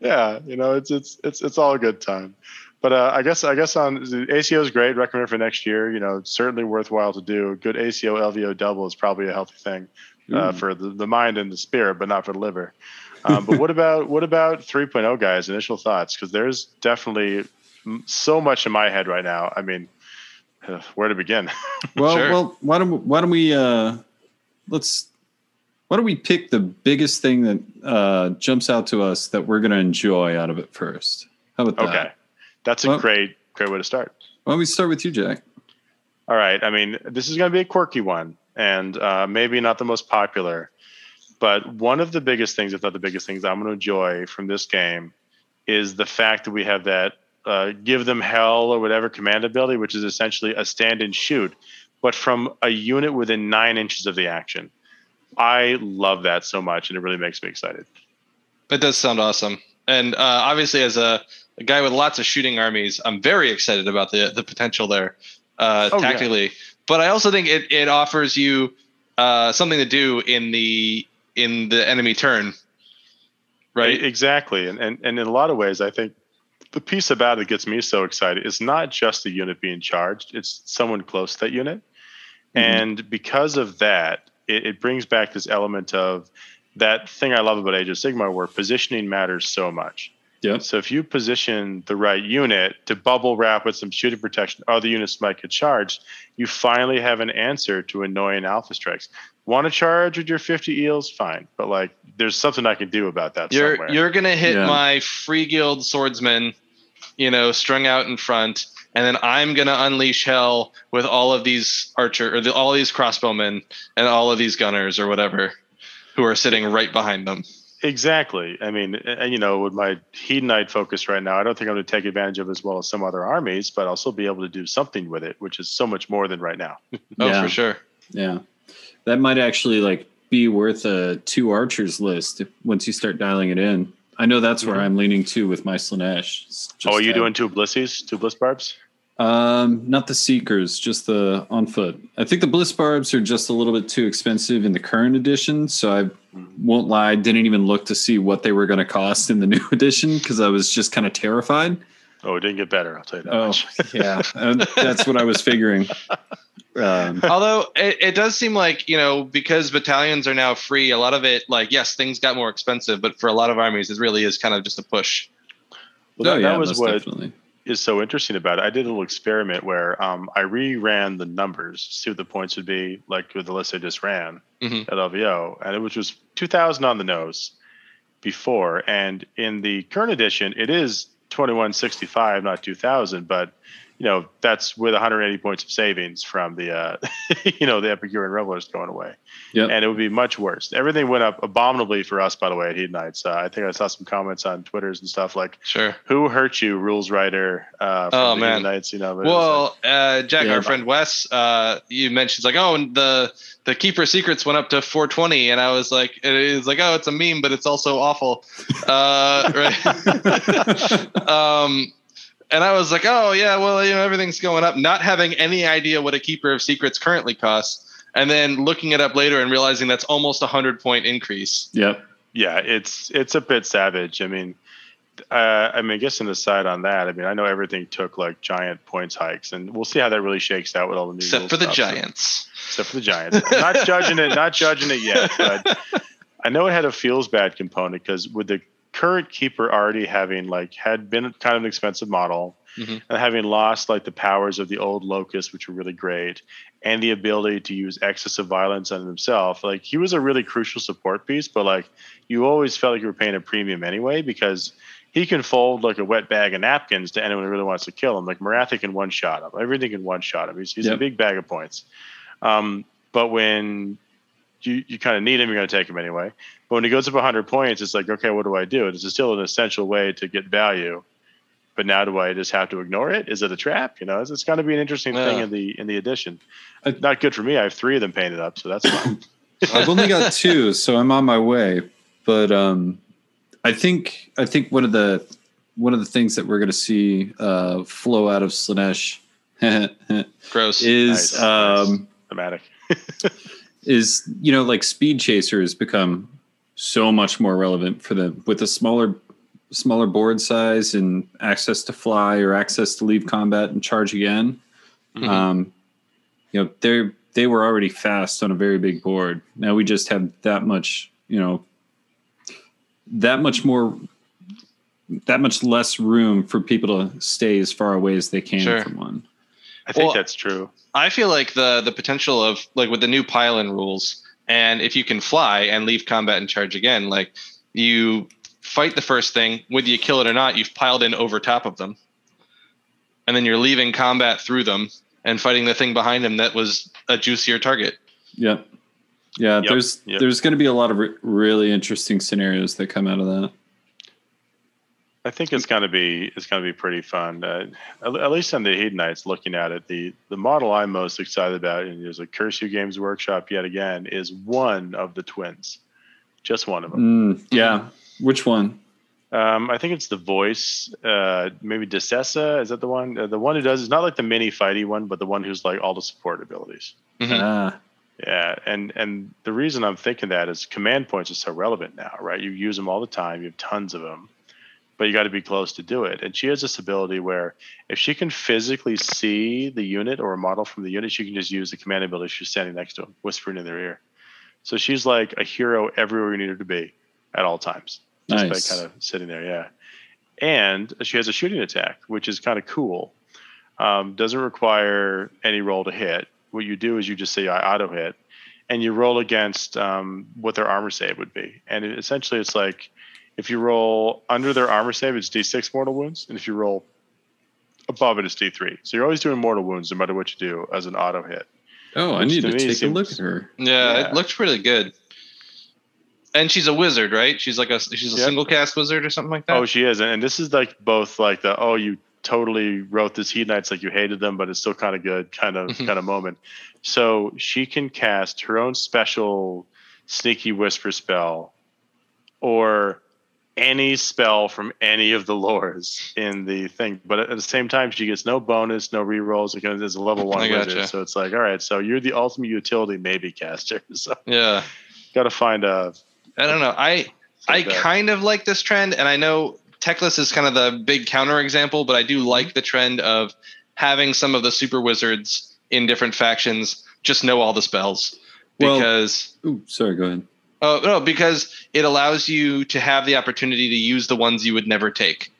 yeah, you know, it's it's it's it's all a good time. But uh, I guess I guess on ACO is great. Recommend for next year. You know, certainly worthwhile to do. A good ACO LVO double is probably a healthy thing uh, Ooh. for the, the mind and the spirit, but not for the liver. Um, but what about what about 3.0 guys? Initial thoughts? Because there's definitely m- so much in my head right now. I mean, where to begin? Well, Sure. well, why don't we, why don't we uh, let's why don't we pick the biggest thing that uh, jumps out to us that we're going to enjoy out of it first? How about that? Okay, that's a Well- great great way to start. Why don't we start with you, Jack? All right. I mean, this is going to be a quirky one, and uh, maybe not the most popular, but one of the biggest things, if not the biggest things, I'm going to enjoy from this game is the fact that we have that uh, give them hell or whatever command ability, which is essentially a stand and shoot, but from a unit within nine inches of the action. I love that so much, and it really makes me excited. It does sound awesome. And uh, obviously, as a, a guy with lots of shooting armies, I'm very excited about the the potential there uh, Oh, yeah. tactically. But I also think it, it offers you uh, something to do in the in the enemy turn, right? Exactly. And, and and in a lot of ways, I think the piece about it that gets me so excited is not just the unit being charged, it's someone close to that unit. And because of that, it, it brings back this element of that thing I love about Age of Sigmar where positioning matters so much. Yep. So if you position the right unit to bubble wrap with some shooting protection, other units might get charged. You finally have an answer to annoying alpha strikes. Want to charge with your 50 eels? Fine, but like, there's something I can do about that you're somewhere. you're gonna hit Yeah. my free guild swordsman, you know, strung out in front, and then I'm gonna unleash hell with all of these archer or the, all these crossbowmen and all of these gunners or whatever, who are sitting right behind them. Exactly. I mean, and you know, with my hedonite focus right now, I don't think I'm going to take advantage of it as well as some other armies, but I'll still be able to do something with it, which is so much more than right now. Oh, Yeah. for sure. Yeah, that might actually like be worth a two archers list if, once you start dialing it in. I know that's where Mhm. I'm leaning to with my Slaanesh. Just oh, are you that- doing two blissies, two bliss barbs? Um, not the seekers, just the on foot. I think the bliss barbs are just a little bit too expensive in the current edition, so I won't lie, I didn't even look to see what they were going to cost in the new edition because I was just kind of terrified. Oh, it didn't get better. I'll tell you that Oh, much. yeah, and that's what I was figuring. Um, Although it, it does seem like you know because battalions are now free, a lot of it like yes, things got more expensive, but for a lot of armies, it really is kind of just a push. Well, oh, that, yeah, that was what definitely. Is so interesting about it. I did a little experiment where um, I reran the numbers, see what the points would be, like with the list I just ran Mhm. at LVO, and it was just 2,000 on the nose before. And in the current edition, it is 2165, not 2,000, but you know that's with 180 points of savings from the uh, you know the Epicurean Revelers going away. Yep. And it would be much worse. Everything went up abominably for us, by the way, at Hedonites. Uh, I think I saw some comments on Twitters and stuff like, Sure. "Who hurt you, rules writer?" Uh, from Oh, the man. Hedonites, you know. but it was Well, uh, Jack, Yeah. our friend Wes, uh, you mentioned like, oh, and the the keeper secrets went up to 420, and I was like, it is like, oh, it's a meme, but it's also awful, uh, right? um, and I was like, oh yeah, well, you know, everything's going up, not having any idea what a keeper of secrets currently costs, and then looking it up later and realizing that's almost a hundred point increase. Yep. yeah, it's it's a bit savage. I mean, uh, I mean, I guess an aside on that, I mean, I know everything took like giant points hikes, and we'll see how that really shakes out with all the new Except rules for the stuff. So- Giants. except for the Giants. I'm not judging it, not judging it yet, but I know it had a feels bad component because with the current keeper already having like had been kind of an expensive model Mhm. and having lost like the powers of the old locust, which were really great, and the ability to use excess of violence on himself, like he was a really crucial support piece, but like you always felt like you were paying a premium anyway because he can fold like a wet bag of napkins to anyone who really wants to kill him. Like Morathi can one shot him. Everything can one shot him. He's, he's a big bag of points. Um, but when you, you kind of need him, you're going to take him anyway. But when he goes up 100 points, it's like, okay, what do I do? It's still an essential way to get value. But now, do I just have to ignore it? Is it a trap? You know, it's, it's going to be an interesting thing in the in the edition. I- Not good for me. I have three of them painted up, so that's fine. I've only got two, so I'm on my way. But um, I think I think one of the one of the things that we're going to see uh, flow out of Slaanesh Gross. is Nice, nice. um, Thematic. is you know like speed chasers become so much more relevant for them with a smaller smaller board size and access to fly or access to leave combat and charge again Mhm. um you know they're they were already fast on a very big board now we just have that much you know that much more that much less room for people to stay as far away as they can Sure. from one I think Well, that's true. I feel like the the potential of like with the new pile-in rules, and if you can fly and leave combat and charge again, like you fight the first thing, whether you kill it or not, you've piled in over top of them, and then you're leaving combat through them and fighting the thing behind them that was a juicier target. Yep. Yeah, Yep, there's yep. there's going to be a lot of re- really interesting scenarios that come out of that. I think it's gonna be it's gonna be pretty fun. Uh, at, at least on the Hedonites, looking at it, the the model I'm most excited about, and there's a Curse You Games Workshop yet again, is one of the twins, just one of them. Mm, yeah. Which one? Um, I think it's the voice, uh, maybe Dexcessa. Is that the one? Uh, the one who does it's not like the mini fighty one, but the one who's like all the support abilities. Mhm. Ah, Yeah, and and the reason I'm thinking that is command points are so relevant now, right? You use them all the time. You have tons of them, but you got to be close to do it. And she has this ability where if she can physically see the unit or a model from the unit, she can just use the command ability. She's standing next to them, whispering in their ear. So she's like a hero everywhere you need her to be at all times, just Nice. by kind of sitting there. Yeah, and she has a shooting attack, which is kind of cool. Um, doesn't require any roll to hit. What you do is you just say I auto hit, and you roll against um, what their armor save would be. And it, essentially, it's like if you roll under their armor save, it's D6 mortal wounds, and if you roll above it, it's D3. So you're always doing mortal wounds no matter what you do as an auto hit. oh, I need to to me take a look at her. Yeah, Yeah. it looked really good. And she's a wizard, right? She's like a she's a Yep. single cast wizard or something like that. Oh, she is, and, and this is like both like the oh you totally wrote this Hedonites like you hated them, but it's still kind of good kind of Mhm. kind of moment. So she can cast her own special sneaky whisper spell, or any spell from any of the lores in the thing. But at the same time, she gets no bonus, no rerolls because it's a level one wizard. So it's like, all right, so you're the ultimate utility maybe caster. So yeah. got to find a. I don't know. I I like that. kind of like this trend, and I know Teclis is kind of the big counterexample, but I do like mm-hmm. the trend of having some of the super wizards in different factions just know all the spells Well- because Ooh, sorry, go ahead. oh no because it allows you to have the opportunity to use the ones you would never take.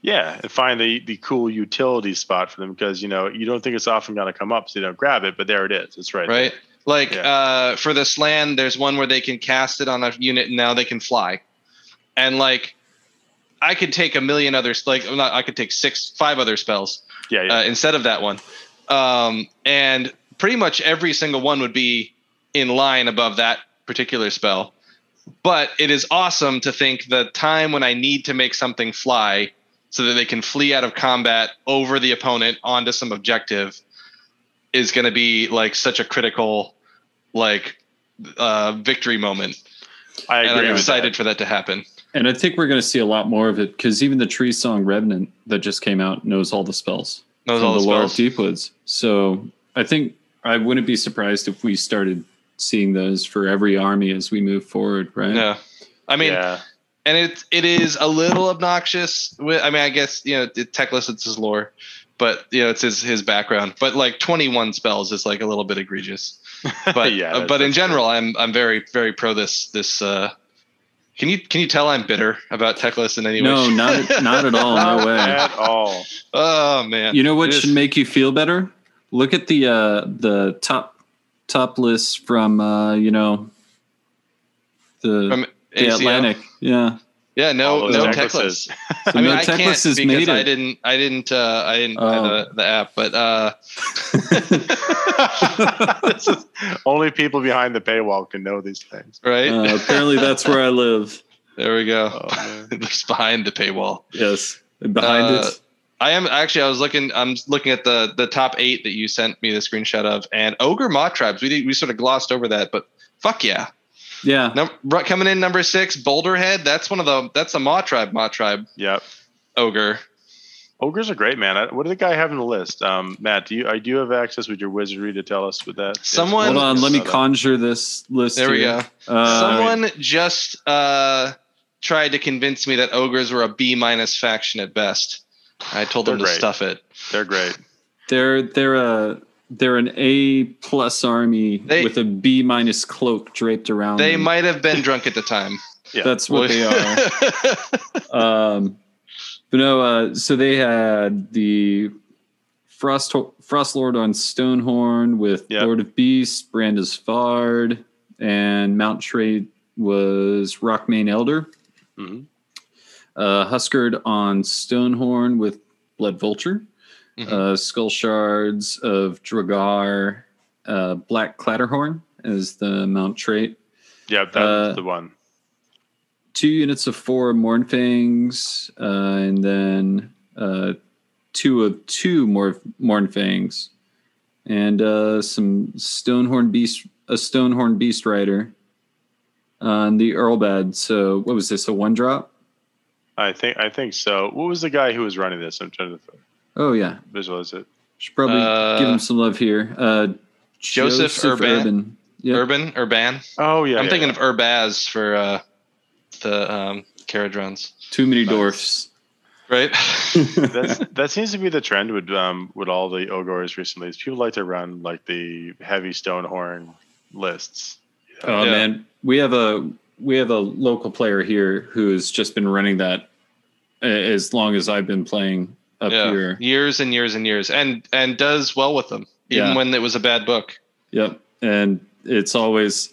Yeah, and find the the cool utility spot for them because you know you don't think it's often going to come up, so you don't grab it, but there it is. It's right. right? Like Yeah. uh, for this land, there's one where they can cast it on a unit, and now they can fly. And like, I could take a million others. Like, not, I could take six, five other spells, Yeah, yeah. uh, instead of that one. Um, and pretty much every single one would be in line above that particular spell. But it is awesome to think the time when I need to make something fly so that they can flee out of combat over the opponent onto some objective is going to be like such a critical like uh, victory moment. I And agree. I'm with excited that. for that to happen. And I think we're going to see a lot more of it because even the Tree Song Revenant that just came out knows all the spells. Knows from all the lore of spells. Deepwoods. So I think I wouldn't be surprised if we started seeing those for every army as we move forward, right? Yeah. I mean, yeah, and it it is a little obnoxious. With, I mean, I guess you know, it, Teclis it's his lore, but you know, it's his his background. But like twenty one spells is like a little bit egregious. But Yeah, uh, but in that's general, I'm I'm very very pro this this. uh Can you can you tell I'm bitter about Teclis in any way? No, not not at all. No way. at all. Oh man. You know what It is- should make you feel better? Look at the uh, the top top lists from uh, you know the from the ACL? Atlantic. Yeah. Yeah, no no necklaces. Teclis. So I mean, no I can't because made I didn't I didn't uh I didn't buy Oh. the, the app, but uh only people behind the paywall can know these things. right Uh, apparently, that's where I live. there we go. Oh, man. Just behind the paywall. Yes, And behind Uh, it. I am actually. I was looking. I'm looking at the the top eight that you sent me the screenshot of, and ogre Mawtribes. We did, we sort of glossed over that, but fuck yeah. Yeah. Num- coming in number six, Boulderhead. That's one of the. That's a Mawtribe. Moth tribe Yep. ogre. Ogres are great, man. I- What did the guy have in the list? Um, Matt, do you I do you have access with your wizardry to tell us with that? Someone- Hold on. Let me Yes, conjure this list. There we here. go. Uh, Someone just uh, tried to convince me that ogres were a B minus faction at best. I told them to great. stuff it. They're great. They're they're a they're an A plus army They- with a B minus cloak draped around. They them. might have been drunk at the time. Yeah. That's what they are. um, but no, uh, so they had the Frost Frost Lord on Stonehorn with Yep. Lord of Beasts, Brandis Vard, and Mount Trade was Rockmane Elder. Mhm. Uh, Huskard on Stonehorn with Blood Vulture. Mhm. Uh, Skull Shards of Dragath, uh, Black Clatterhorn as the Mount trait Yeah, that's Uh, the one. two units of four Mournfangs, uh, and then uh, two of two more Mournfangs, and uh, some Stonehorn Beast, a Stonehorn Beast Rider on the Earlbad. So what was this? A one drop? I think I think so. What was the guy who was running this? I'm trying to Oh yeah, visualize it. should probably Uh, give him some love here. Uh, Joseph Urban. Yep. Urban, Urban. Oh yeah, I'm yeah, thinking yeah. of Urbaz for uh, the um, Kharadrons, Too many Nice. dwarfs. right? That's, that seems to be the trend with um with all the ogres recently. Is people like to run like the heavy stonehorn lists. Oh Yeah. man, we have a we have a local player here who has just been running that as long as I've been playing up yeah, here. years and years and years, and and does well with them, even Yeah. when it was a bad book. Yep, and it's always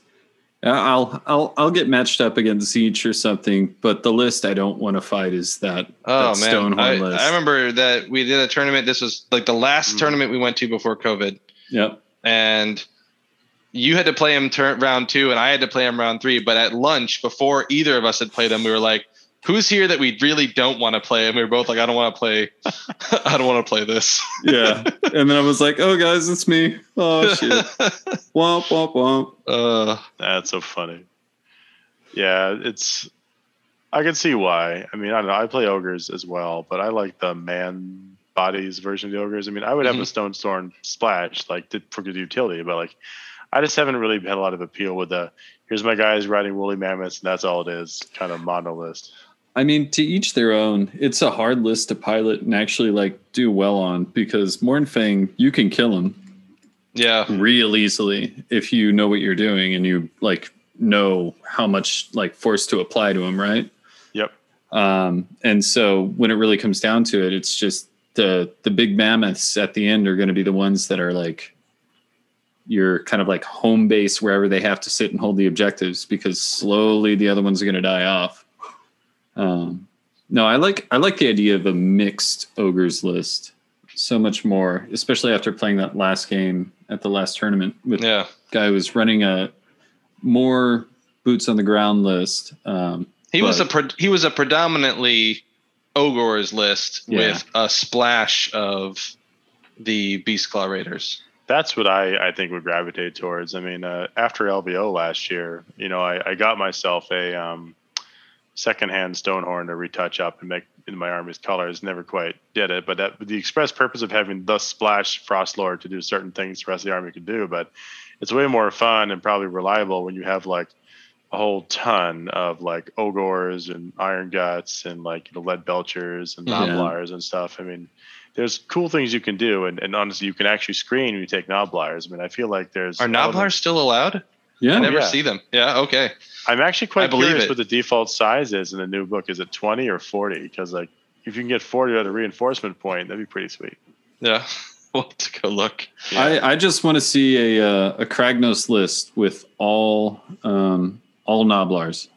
I'll I'll I'll get matched up against Zeech or something, but the list I don't want to fight is that Oh that Stonehorn I, list. I remember that we did a tournament. This was like the last Mm. tournament we went to before COVID, Yep. and you had to play him turn round two, and I had to play him round three. But at lunch, before either of us had played him, we were like, "Who's here that we really don't want to play?" And we were both like, "I don't want to play. I don't want to play this." Yeah, and then I was like, "Oh guys, it's me." Oh shit! womp womp womp. uh, That's so funny. Yeah, it's. I can see why. I mean, I don't know. I play ogres as well, but I like the man bodies version of the ogres. I mean, I would have a stone storm splash like to, for good utility, but like, I just haven't really had a lot of appeal with the. Here's my guys riding woolly mammoths, and that's all it is. Kind of mono list. I mean, to each their own. It's a hard list to pilot and actually like do well on because Mournfang, you can kill him yeah, real easily if you know what you're doing and you like know how much like force to apply to him, right? Yep. Um, and so when it really comes down to it, it's just the the big mammoths at the end are going to be the ones that are like your kind of like home base wherever they have to sit and hold the objectives because slowly the other ones are going to die off. Um, no, I like I like the idea of a mixed ogres list. so much more, especially after playing that last game at the last tournament with Yeah. guy who was running a more boots on the ground list. Um, He was a pre- he was a predominantly ogres list Yeah. with a splash of the Beast Claw Raiders. That's what I, I think would gravitate towards. I mean, uh, after LVO last year, you know, I, I got myself a um, secondhand Stonehorn to retouch up and make in my army's colors. Never quite did it, but that, the express purpose of having the splash Frost Lord to do certain things the rest of the army could do. But it's way more fun and probably reliable when you have like a whole ton of like ogres and Iron Guts and like you know, Lead Belchers and Yeah. And stuff. I mean, there's cool things you can do, and, and honestly, you can actually screen when you take Gnoblars. I mean, I feel like there's Are Gnoblars still allowed? Yeah, I never yeah. see them. Yeah, okay. I'm actually quite believe curious it. what the default size is in the new book. Is it 20 or 40? Because like if you can get 40 at a reinforcement point, that'd be pretty sweet. Yeah. We'll have to go look. I, I just want to see a uh, a Kragnos list with all um, all Gnoblars,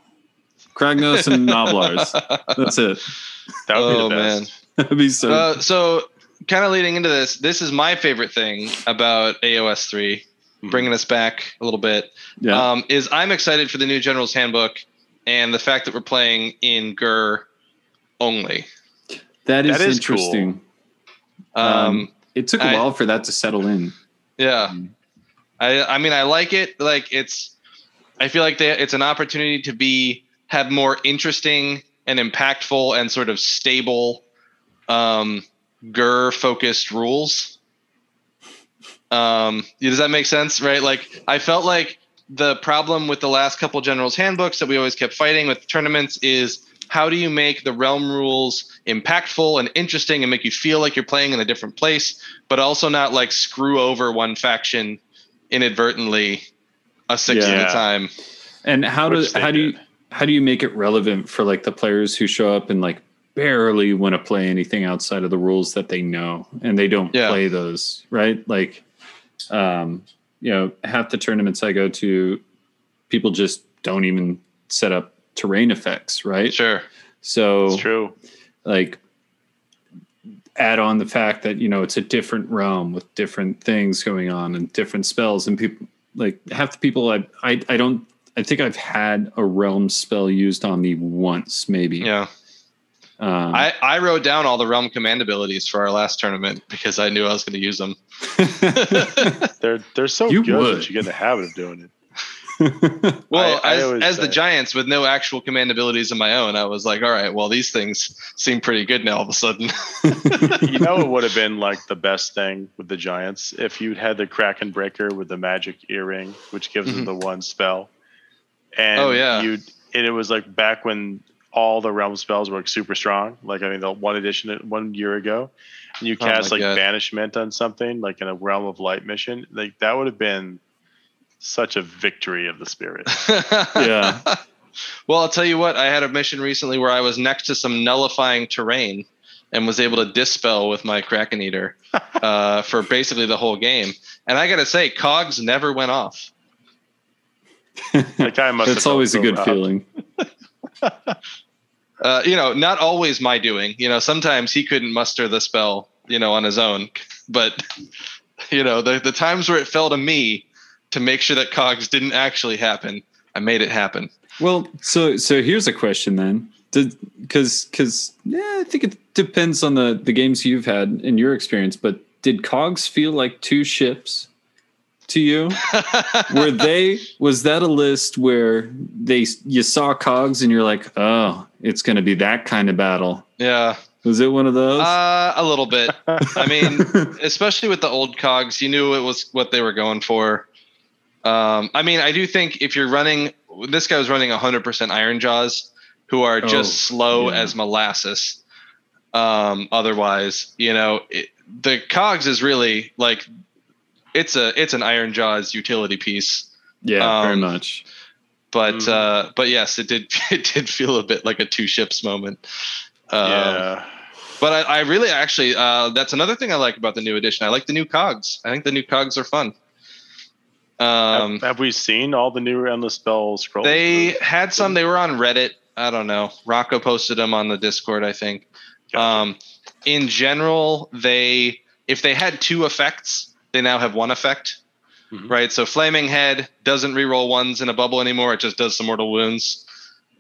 Kragnos and Gnoblars. That's it. That would Oh, be the man. That'd be so. Uh, so, kind of leading into this, this is my favorite thing about AOS 3, bringing us back a little bit, yeah, um, is I'm excited for the new General's Handbook and the fact that we're playing in Ghur only. that is, that is cool. interesting. Um, Um, It took a I- while for that to settle in. Yeah. Mm. I I mean I like it. Like it's I feel like they, it's an opportunity to be have more interesting and impactful and sort of stable um Ghur focused rules. Um does that make sense? Right? Like I felt like the problem with the last couple generals handbooks that we always kept fighting with tournaments is how do you make the realm rules impactful and interesting and make you feel like you're playing in a different place but also not like screw over one faction inadvertently a sixth of Yeah. the time And how do Which they how do you how do you make it relevant for like the players who show up and like barely want to play anything outside of the rules that they know and they don't Yeah. play those right like um you know half the tournaments i go to people just don't even set up terrain effects right? Sure. So It's true. like add on the fact that you know it's a different realm with different things going on and different spells and people like half the people I, I i don't i think i've had a realm spell used on me once maybe. Yeah um, I, I wrote down all the realm command abilities for our last tournament because I knew I was going to use them. They're they're so You good would. that you get in the habit of doing it. Well, I- I as, always as the Giants with no actual command abilities of my own, I was like, all right, well, these things seem pretty good now all of a sudden. You know, it would have been like the best thing with the Giants if you'd had the Kraken Breaker with the magic earring, which gives them the one spell. And Oh, yeah. you and it was like back when all the realm spells were like super strong. Like I mean, the one edition one year ago, and you Oh cast like God. banishment on something like in a realm of light mission. Like that would have been such a victory of the spirit. Yeah. Well, I'll tell you what, I had a mission recently where I was next to some nullifying terrain and was able to dispel with my Kraken Eater uh, for basically the whole game. And I got to say, cogs never went off. That guy must. that's always a good robbed. feeling Uh, you know, not always my doing. You know, sometimes he couldn't muster the spell, you know, on his own. But, you know, the, the times where it fell to me to make sure that cogs didn't actually happen, I made it happen. well so so here's a question then because because yeah i think it depends on the the games you've had in your experience but did cogs feel like two ships to you were they was that a list where they you saw cogs and you're like oh it's going to be that kind of battle yeah. was it one of those Uh, a little bit. I mean, especially with the old cogs, you knew it was what they were going for. Um, I mean, I do think if you're running, this guy was running 100% Ironjawz, who are just Oh, slow yeah. as molasses. Um, otherwise, you know, it, the cogs is really like it's a it's an Ironjawz utility piece. yeah very um, much But Mhm. uh, but yes, it did it did feel a bit like a two ships moment. Um, yeah. but I, I really actually uh, that's another thing I like about the new edition. I like the new cogs. I think the new cogs are fun. Um, have, have we seen all the new endless spell scrolls? they had some. They were on Reddit. I don't know. Rocco posted them on the Discord. I think. Gotcha. Um, in general, they if they had two effects, they now have one effect. Mhm. Right? So flaming head doesn't reroll ones in a bubble anymore. It just does some mortal wounds.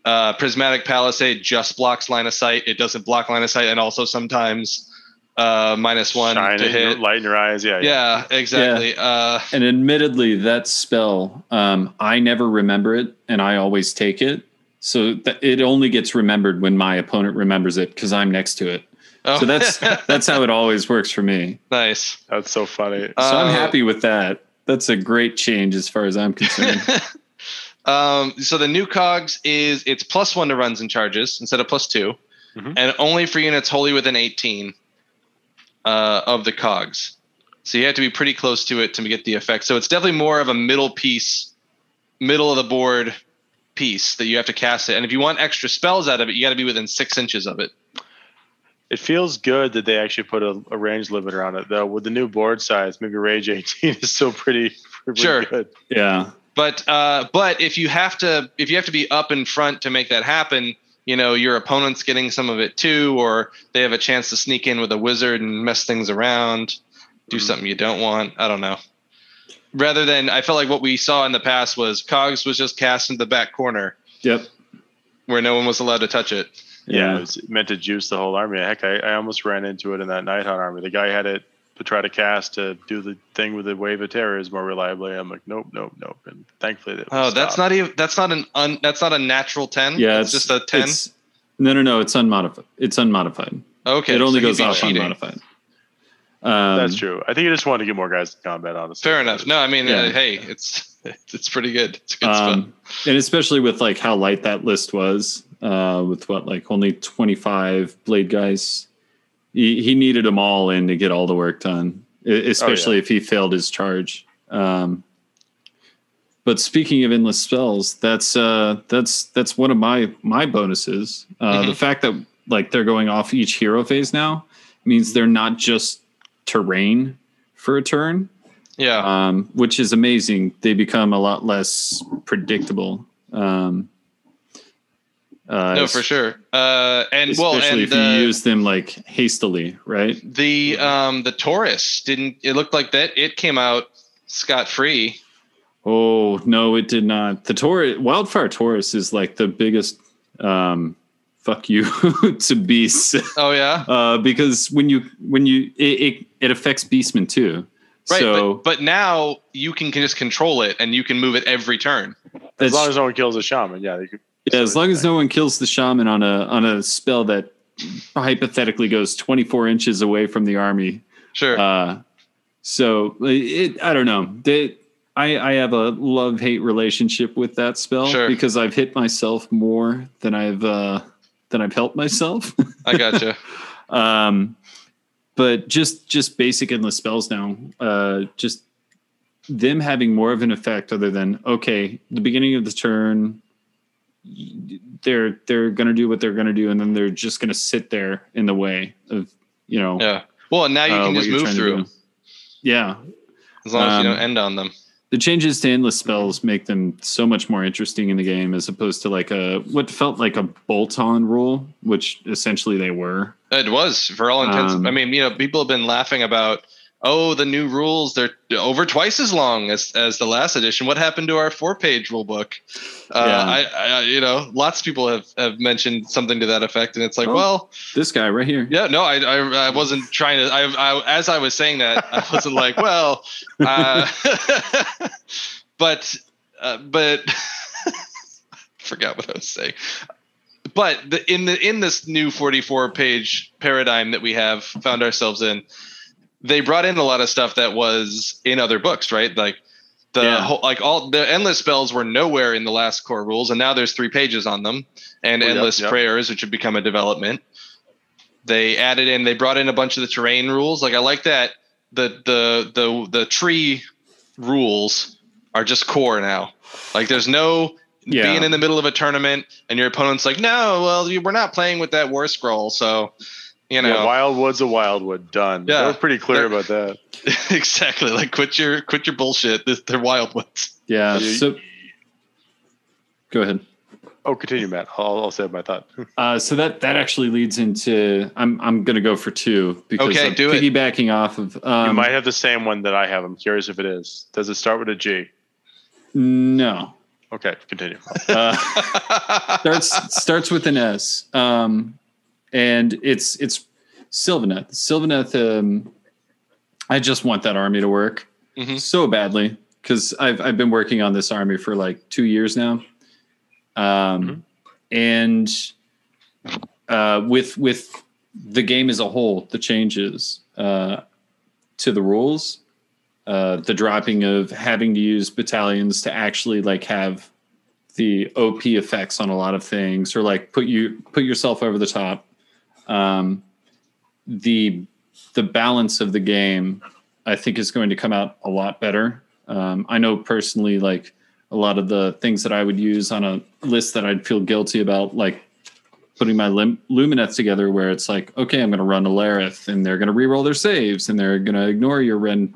Uh, prismatic palisade just blocks line of sight. It doesn't block line of sight, and also sometimes uh, minus one Shine to in your- hit. light in your eyes. Yeah. Yeah, exactly. Uh, And admittedly, that spell, um, I never remember it, and I always take it. So th- it only gets remembered when my opponent remembers it because I'm next to it. Oh. So that's that's how it always works for me. nice. That's so funny. So Uh, I'm happy with that. That's a great change as far as I'm concerned. um, so the new cogs is it's plus one to runs and charges instead of plus 2 Mhm. and only for units wholly within 18 uh, of the cogs. So you have to be pretty close to it to get the effect. So it's definitely more of a middle piece, middle of the board piece that you have to cast it. And if you want extra spells out of it, you got to be within six inches of it. It feels good that they actually put a, a range limiter on it, though. With the new board size, maybe Rage 18 is still pretty, pretty Sure. good. yeah. But uh, but if you have to if you have to be up in front to make that happen, you know your opponent's getting some of it too, or they have a chance to sneak in with a wizard and mess things around, do Mhm. something you don't want. I don't know. Rather than I felt like what we saw in the past was Cogs was just cast into the back corner Yep. where no one was allowed to touch it. Yeah, Yeah. it was meant to juice the whole army. Heck, I, I almost ran into it in that Nighthaunt army. The guy had it to try to cast to do the thing with the wave of terrors more reliably. I'm like, nope, nope, nope. And thankfully, that Oh, that's not even that's not an un, that's not a natural ten. Yeah. it's, just a ten. no, no, no. It's unmodified. It's unmodified. Okay, it only so goes be off cheating. unmodified. Um, That's true. I think I just wanted to get more guys in combat. Honestly, Fair enough. No, I mean, Yeah. uh, hey, it's it's pretty good. It's good spell. Um, and especially with like how light that list was, uh, with what like only 25 blade guys, he, he needed them all in to get all the work done, especially if he failed his charge. Um, but speaking of endless spells, that's uh, that's that's one of my my bonuses. Uh, Mhm. The fact that like they're going off each hero phase now means they're not just terrain for a turn Yeah. um, which is amazing. They become a lot less predictable. Um, uh, no, for sure. Uh, and well, Especially and if you use them like hastily, right? the um the Taurus didn't. It looked like that it came out scot free. Oh no, it did not. The Taurus, Wildfire Taurus, is like the biggest um, fuck you to beasts Oh yeah, uh, because when you when you it, it, it affects Beastmen too. right. so but, but now you can, can just control it and you can move it every turn. as long as no one kills a shaman, yeah, they could. Yeah, as long as no one kills the shaman on a on a spell that hypothetically goes 24 inches away from the army. Sure. Uh, so it, I don't know. They, I, I have a love hate relationship with that spell Sure. because I've hit myself more than I've uh, than I've helped myself. I gotcha. um, but just just basic endless spells now. Uh, just them having more of an effect other than okay, the beginning of the turn, they're they're gonna do what they're gonna do, and then they're just gonna sit there in the way of you know. yeah. Well, and now you uh, can just move through. Yeah, as long as you Um, don't end on them. the changes to endless spells make them so much more interesting in the game as opposed to like a what felt like a bolt-on rule, which essentially they were. It was for all intents. Um, I mean, you know, people have been laughing about, oh, the new rules they're over twice as long as as the last edition. What happened to our four page rule book? Uh, Yeah. I, I, you know, lots of people have have mentioned something to that effect, and it's like, Oh. well, This guy right here. yeah, no, I, I, I wasn't trying to. I, I, as I was saying that, I wasn't like, well, uh, but, uh, but, forgot what I was saying. But the, in the in this new 44 page paradigm that we have found ourselves in, they brought in a lot of stuff that was in other books, right? Like the Yeah. whole, like all the endless spells were nowhere in the last core rules, and now there's three pages on them, and Oh, endless yep. prayers, which have become a development. They added in, they brought in a bunch of the terrain rules. Like I like that the the the the tree rules are just core now. Like there's no Yeah. being in the middle of a tournament and your opponent's like, no, well, we're not playing with that war scroll, so you know yeah, Wildwood's a Wildwood. Done. Yeah. They were pretty clear They're- about that. exactly. Like quit your quit your bullshit. They're Wildwoods. Yeah. So go ahead. Oh, continue, Matt. I'll, I'll say my thought. Uh, so that that actually leads into I'm I'm gonna go for two because Okay, I'm do it. piggybacking off of um, you might have the same one that I have. I'm curious if it is. Does it start with a G? no Okay, continue. uh, starts starts with an S um, and it's it's Sylvaneth Sylvaneth um, I just want that army to work Mhm. so badly because I've I've been working on this army for like two years now um, and uh, with with the game as a whole, the changes uh, to the rules, uh, the dropping of having to use battalions to actually like have the OP effects on a lot of things, or like put you put yourself over the top. Um, the the balance of the game, I think, is going to come out a lot better. Um, I know personally, like a lot of the things that I would use on a list that I'd feel guilty about, like putting my lim- Lumineths together, where it's like, okay, I'm going to run a Lareth, and they're going to reroll their saves, and they're going to ignore your Ren,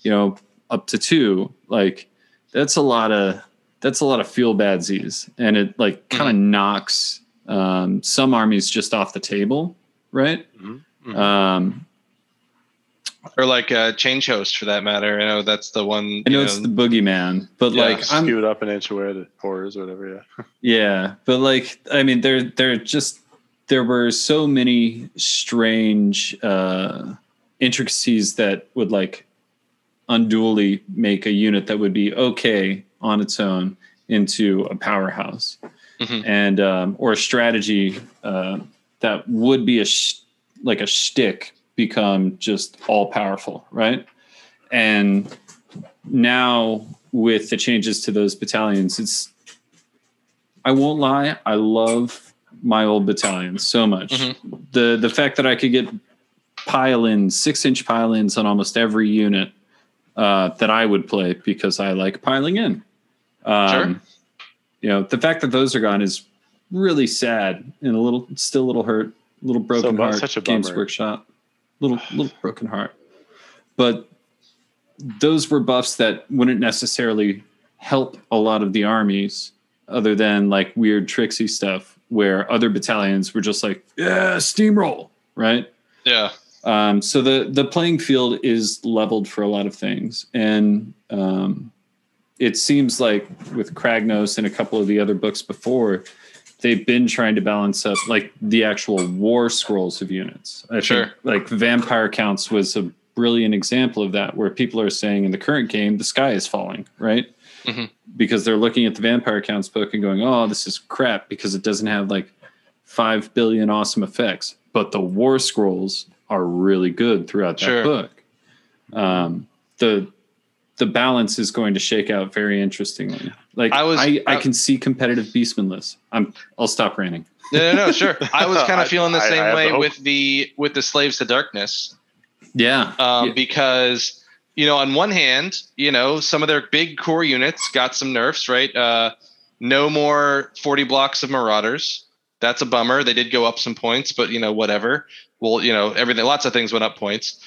you know, up to two. Like that's a lot of that's a lot of feel bad Z's, and it like kind of knocks um, some armies just off the table, right? Mhm. Um, or like uh, Changehost for that matter. I know that's the one. I know you it's the boogeyman, but Yeah, like I'm Skew it up an inch away, the horrors, whatever. Yeah. Yeah, but like I mean, there there just there were so many strange uh, intricacies that would like unduly make a unit that would be okay on its own into a powerhouse, Mhm. and um, or a strategy uh, that would be a sh- like a shtick become just all powerful, right? And now with the changes to those battalions, it's I won't lie, I love my old battalions so much. Mhm. The the fact that I could get pile ins, six inch pile ins on almost every unit uh, that I would play because I like piling in. Um, Sure. You know, the fact that those are gone is really sad and a little, still a little hurt, a little broken bu- heart. such a bummer. Games. Workshop, little, little broken heart. But those were buffs that wouldn't necessarily help a lot of the armies other than like weird tricksy stuff where other battalions were just like yeah steamroll right Yeah. um, so the the playing field is leveled for a lot of things and um, it seems like with kragnos and a couple of the other books before they've been trying to balance up like the actual war scrolls of units i Sure. think like vampire counts was a brilliant example of that where people are saying in the current game the sky is falling right Mhm. because they're looking at the vampire counts book and going oh this is crap because it doesn't have like 5 billion awesome effects but the war scrolls are really good throughout that Sure. book um, the the balance is going to shake out very interestingly. Like I i was- I, I- can see competitive beastman lists i'm i'll stop ranting. No, no, no, sure. I was kind of feeling the I- I same way the with the with the slaves to darkness. yeah. Um, Yeah. because you know on one hand you know some of their big core units got some nerfs right? Uh, no more 40 blocks of marauders. That's a bummer. They did go up some points but you know whatever. Well you know everything lots of things went up points.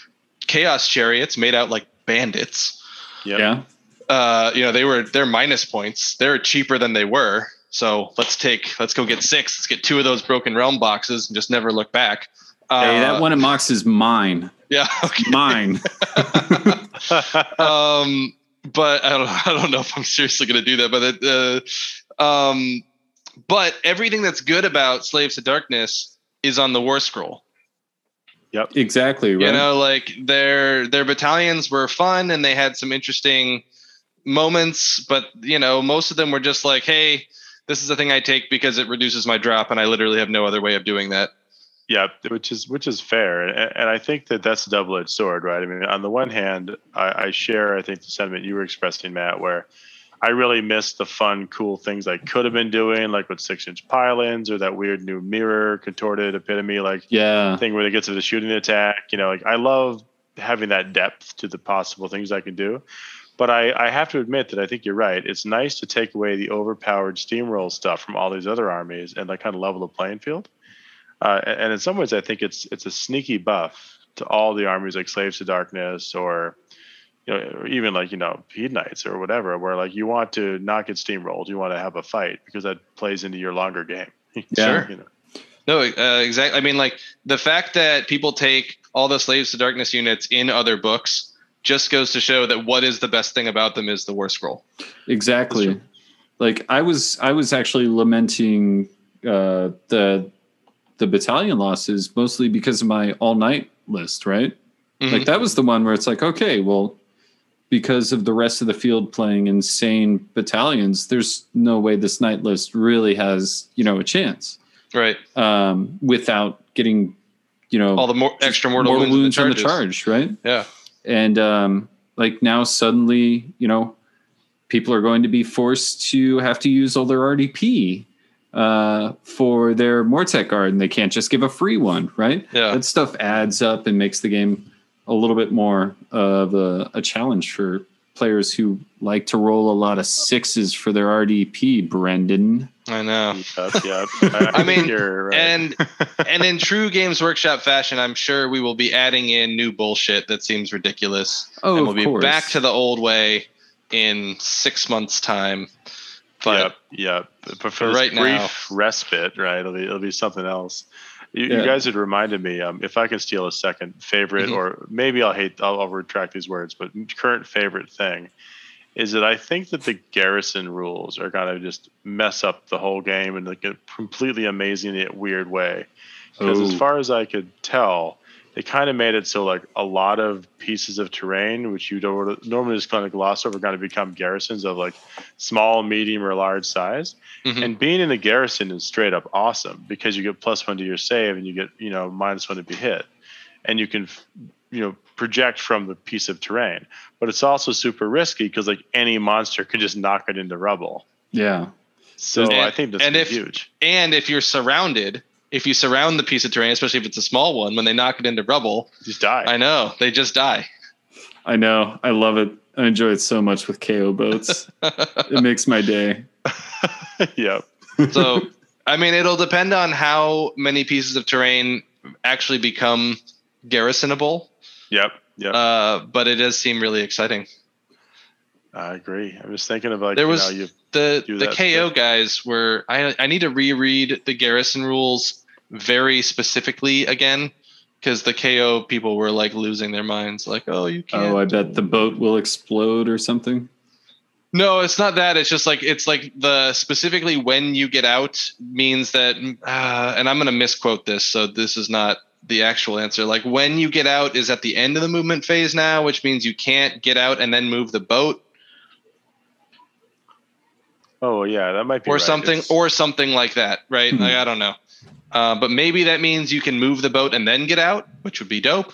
Chaos chariots made out like bandits Yep. yeah. Uh, you know they were they're minus points. They're cheaper than they were. So let's take let's go get six. Let's get two of those broken realm boxes and just never look back. Uh, hey that one at mox is mine. Yeah okay. Mine. Um, but I don't, I don't know if I'm seriously going to do that. But it, uh, um, but everything that's good about Slaves to Darkness is on the War Scroll. Exactly right You know, like their their battalions were fun and they had some interesting moments, but you know, most of them were just like, hey. This is the thing I take because it reduces my drop, and I literally have no other way of doing that. Yeah, which is which is fair, and, and I think that that's a double edged sword, right? I mean, on the one hand, I, I share I think the sentiment you were expressing, Matt, where I really miss the fun, cool things I could have been doing, like with six inch pile-ins or that weird new mirror contorted epitome, like yeah thing where they get to the shooting attack. You know, like I love having that depth to the possible things I can do. But I, I have to admit that I think you're right. It's nice to take away the overpowered steamroll stuff from all these other armies and like kind of level the playing field. Uh, and, and in some ways, I think it's it's a sneaky buff to all the armies like Slaves to Darkness or you know, or even like you know, Hedonites or whatever, where like you want to not get steamrolled, you want to have a fight because that plays into your longer game. Yeah. Sure. You know. No, uh, exactly. I mean, like the fact that people take all the Slaves to Darkness units in other books just goes to show that what is the best thing about them is the War Scroll. Exactly. Like I was, I was actually lamenting uh, the the battalion losses mostly because of my all night list, right? Mhm. Like that was the one where it's like, okay, well, because of the rest of the field playing insane battalions, there's no way this night list really has you know a chance right. um, without getting you know All the more extra mortal, wounds, on in the the charge, right? Yeah. and um, like now suddenly you know people are going to be forced to have to use all their rdp uh, for their Mortek guard and they can't just give a free one right Yeah. that stuff adds up and makes the game a little bit more of a, a challenge for players who like to roll a lot of sixes for their rdp brendan I know. Yep, yep. I, I mean, you're right. And and in true Games Workshop fashion, I'm sure we will be adding in new bullshit that seems ridiculous. oh and we'll of be course. back to the old way in six months' time. But yep, yep. But for for this right brief respite, right? It'll be it'll be something else. You, Yeah. you guys had reminded me. Um, if I can steal a second favorite, Mhm. or maybe I'll hate. I'll, I'll retract these words, but current favorite thing is that I think that the garrison rules are going to just mess up the whole game in like a completely amazing yet weird way. Because as far as I could tell, they kind of made it so like a lot of pieces of terrain, which you don't normally just kind of gloss over, are going to become garrisons of like small, medium, or large size. Mhm. And being in the garrison is straight up awesome because you get plus one to your save and you get you know minus one to be hit, and you can you know project from the piece of terrain. But it's also super risky because like any monster could just knock it into rubble. yeah So And- I think that's and if- huge. and if you're surrounded, if you surround the piece of terrain, especially if it's a small one, when they knock it into rubble, Just die. I know they just die. i know i love it i enjoy it so much with ko boats it makes my day yep. so I mean, it'll depend on how many pieces of terrain actually become garrisonable. Yep. Yep. Uh, but it does seem really exciting. I agree. I was thinking of like There you was- know you the the KO stuff. guys were I I need to reread the garrison rules very specifically again because the KO people were like losing their minds like oh you can't oh i bet the boat will explode or something no it's not that it's just like it's like the specifically when you get out means that uh, and I'm gonna misquote this so this is not the actual answer like when you get out is at the end of the movement phase now which means you can't get out and then move the boat Oh yeah, that might be or right. something It's- or something like that right Hmm. like i don't know uh, but maybe that means you can move the boat and then get out which would be dope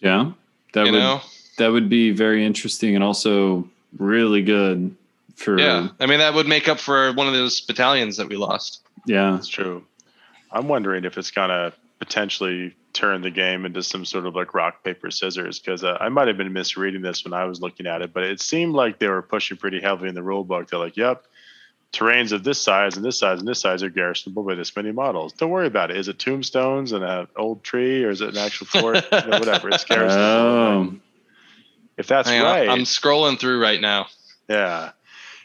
yeah that you would know that would be very interesting and also really good for yeah i mean that would make up for one of those battalions that we lost yeah That's true. I'm wondering if it's gonna potentially turn the game into some sort of like rock paper scissors because uh, I might have been misreading this when I was looking at it, but it seemed like they were pushing pretty heavily in the rule book. They're like, "Yep, terrains of this size and this size and this size are garrisonable by this many models. Don't worry about it. Is it tombstones and an old tree, or is it an actual fort? you know, whatever. It's garrisonable. oh if that's Hang on, right, i'm scrolling through right now Yeah.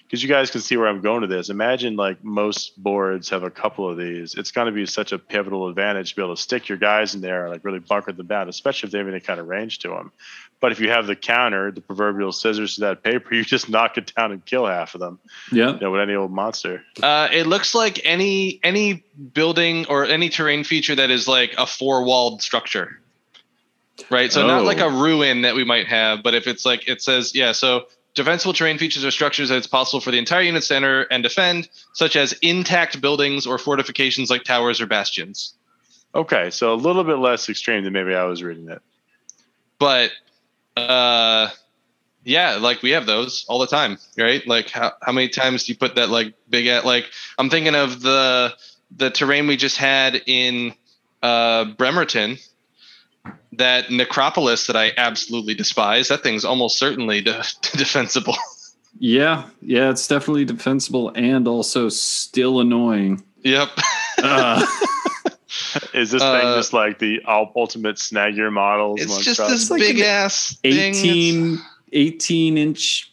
Because you guys can see where I'm going to this. Imagine like most boards have a couple of these. It's going to be such a pivotal advantage to be able to stick your guys in there and like really bunker them down, especially if they have any kind of range to them. But if you have the counter, the proverbial scissors to that paper, you just knock it down and kill half of them. yeah You know, with any old monster. uh, it looks like any any building or any terrain feature that is like a four walled structure right so not Oh. like a ruin that we might have but if it's like it says yeah so defensible terrain features are structures that it's possible for the entire unit to enter and defend such as intact buildings or fortifications like towers or bastions Okay, so a little bit less extreme than maybe I was reading it. but uh yeah like we have those all the time right like how, how many times do you put that like big at like i'm thinking of the the terrain we just had in uh bremerton that necropolis that i absolutely despise that thing's almost certainly de- defensible yeah yeah it's definitely defensible and also still annoying yep uh, Is this Uh, thing just like the ultimate snag your models? it's just us? this like big an ass thing. It's- 18 18 inch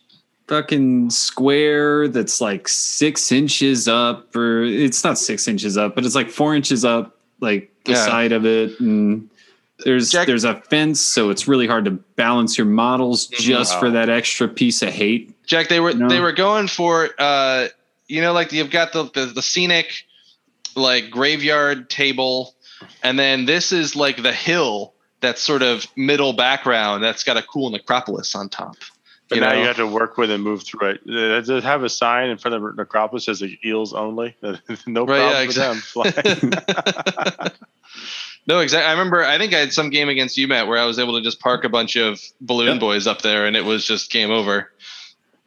fucking square that's like six inches up, or it's not six inches up, but it's like four inches up, like the Yeah. side of it, and there's Jack- there's a fence, so it's really hard to balance your models Mhm. just for that extra piece of hate. Jack, they were No. they were going for uh, you know, like you've got the, the the scenic like graveyard table, and then this is like the hill that's sort of middle background that's got a cool necropolis on top. But You now know? you have to work with and move through it. Does it have a sign in front of the necropolis that says eels only? no Right, yeah, problem for them. No, exactly. I remember. I think I had some game against UMAT where I was able to just park a bunch of balloon Yep. boys up there, and it was just game over.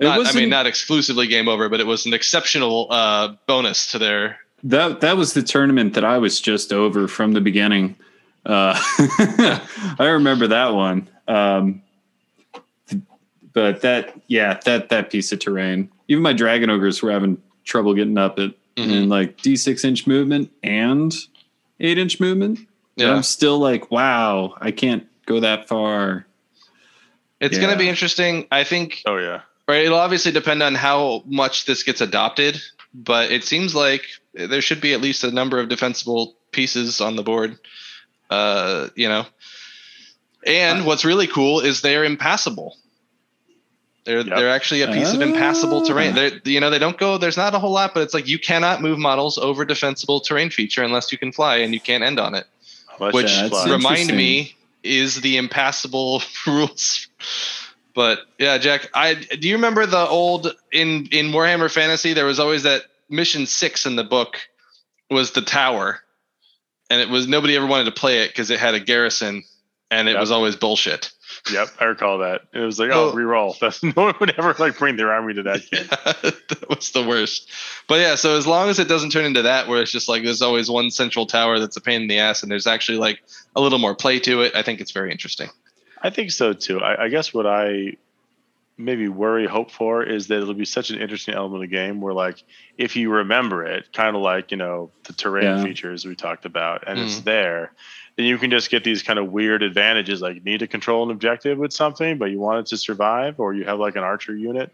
Not, I mean, not exclusively game over, but it was an exceptional uh, bonus to their. That that was the tournament that I was just over from the beginning. Uh, I remember that one. Um, but that, yeah, that that piece of terrain. Even my dragon ogres were having trouble getting up it Mhm. in like D six inch movement and eight inch movement. But Yeah. I'm still like, wow, I can't go that far. It's Yeah. going to be interesting. I think oh yeah. Right. It'll obviously depend on how much this gets adopted, but it seems like there should be at least a number of defensible pieces on the board. Uh, you know, and what's really cool is they're impassable. They're Yep. they're actually a piece of impassable Ah. terrain. They're you know they don't go. There's not a whole lot, but it's like you cannot move models over defensible terrain feature unless you can fly, and you can't end on it. Let's Which just that's fly. rem- remind me is the impassable rules. But yeah, Jack, I do you remember the old in in Warhammer Fantasy? There was always that mission six in the book was the tower, and it was nobody ever wanted to play it because it had a garrison, and it Yep. was always bullshit. Yep, I recall that. It was like, oh, Oh. re-roll. That's no one would ever like bring their army to that game. that was the worst. But yeah, so as long as it doesn't turn into that, where it's just like there's always one central tower that's a pain in the ass, and there's actually like a little more play to it, I think it's very interesting. I think so too. I, I guess what I maybe worry, hope for is that it'll be such an interesting element of the game where, like, if you remember it, kind of like you know the terrain Yeah. features we talked about, and it's Mhm. there, then you can just get these kind of weird advantages, like you need to control an objective with something, but you want it to survive, or you have like an archer unit.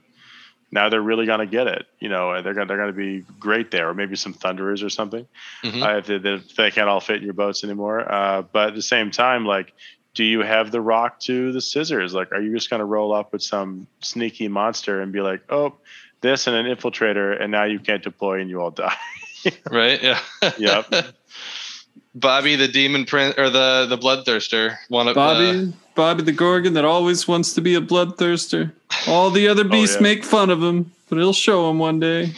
Now they're really gonna get it, you know. and They're gonna they're gonna be great there, or maybe some thunderers or something. Mhm. uh, if they, if they can't all fit in your boats anymore. Uh, but at the same time, like, do you have the rock to the scissors? Like, are you just going to roll up with some sneaky monster and be like, oh, this and an infiltrator, and now you can't deploy and you all die? Right? Yeah. Yep. Bobby the demon prince or the the bloodthirster one of Bobby, Bobby the Ghorgon that always wants to be a bloodthirster. All the other beasts yeah. make fun of him, but he'll show him one day.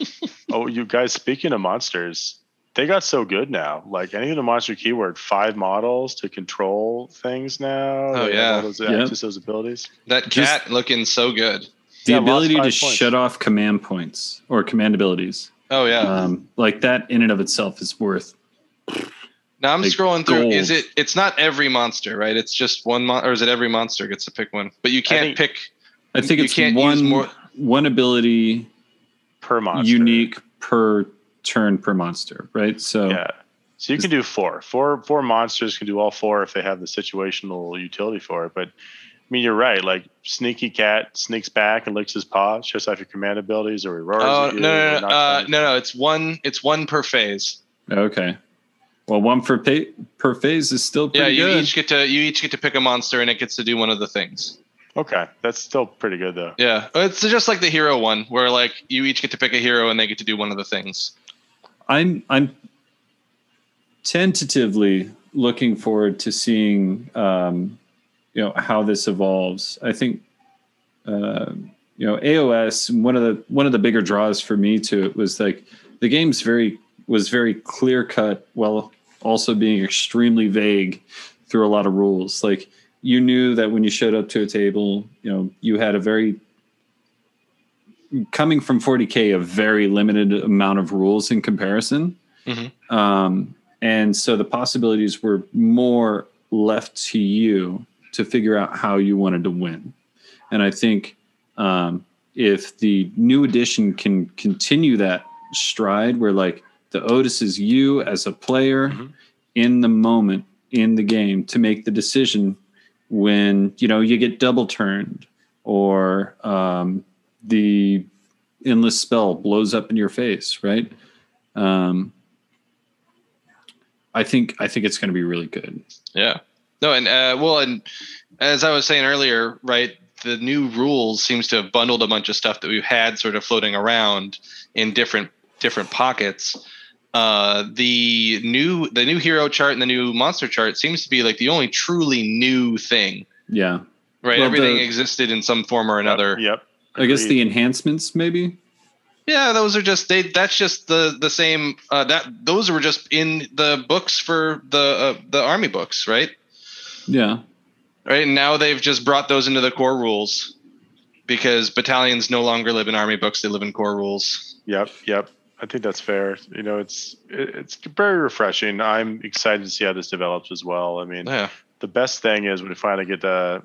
oh, you guys, speaking of monsters, they got so good now. Like, any of the monster keyword, five models to control things now. Oh, They have yeah. those, Yep. just those abilities. that Just- cat looking so good. The Yeah, ability to points. shut off command points or command abilities, Oh yeah. um, like that in and of itself is worth. Now I'm like scrolling through. gold. Is it? It's not every monster, right? It's just one mon- or is it every monster gets to pick one? But you can't think- pick. I think You it's can't one more- one ability Per monster. unique per turn per monster, right? So Yeah. So you can do four. Four four monsters can do all four if they have the situational utility for it. But I mean, you're right. Like sneaky cat sneaks back and licks his paw, shows off your command abilities, or he roars. Oh at no you, no or no uh, no no! It's one. It's one per phase. okay. Well, one per pa- per phase is still Yeah, pretty you good. each get to you each get to pick a monster, and it gets to do one of the things. Okay, that's still pretty good though. Yeah, it's just like the hero one, where like you each get to pick a hero, and they get to do one of the things. I'm I'm tentatively looking forward to seeing um, you know how this evolves. I think uh, you know AOS one of the one of the bigger draws for me to it was like the game's very was very clear cut while also being extremely vague through a lot of rules. Like you knew that when you showed up to a table, you know you had a very coming from 40k a very limited amount of rules in comparison Mhm. um, and so the possibilities were more left to you to figure out how you wanted to win and i think um, if the new edition can continue that stride where like the otis is you as a player Mhm. in the moment in the game to make the decision when you know you get double turned or um, the endless spell blows up in your face, right? Um, I think I think it's going to be really good. Yeah. No, and uh, well, and as I was saying earlier, right, the new rules seems to have bundled a bunch of stuff that we've had sort of floating around in different different pockets. Uh, the new the new hero chart and the new monster chart seems to be like the only truly new thing. Yeah, Right. Well, Everything the- existed in some form or another. Yep. I guess the enhancements maybe. Yeah, those are just they. That's just the the same. Uh, that those were just in the books for the uh, the army books, right? Yeah, Right. And now they've just brought those into the core rules because battalions no longer live in army books; they live in core rules. Yep, yep. I think that's fair. You know, it's it- it's very refreshing. I'm excited to see how this develops as well. I mean, Yeah. the best thing is when we finally get to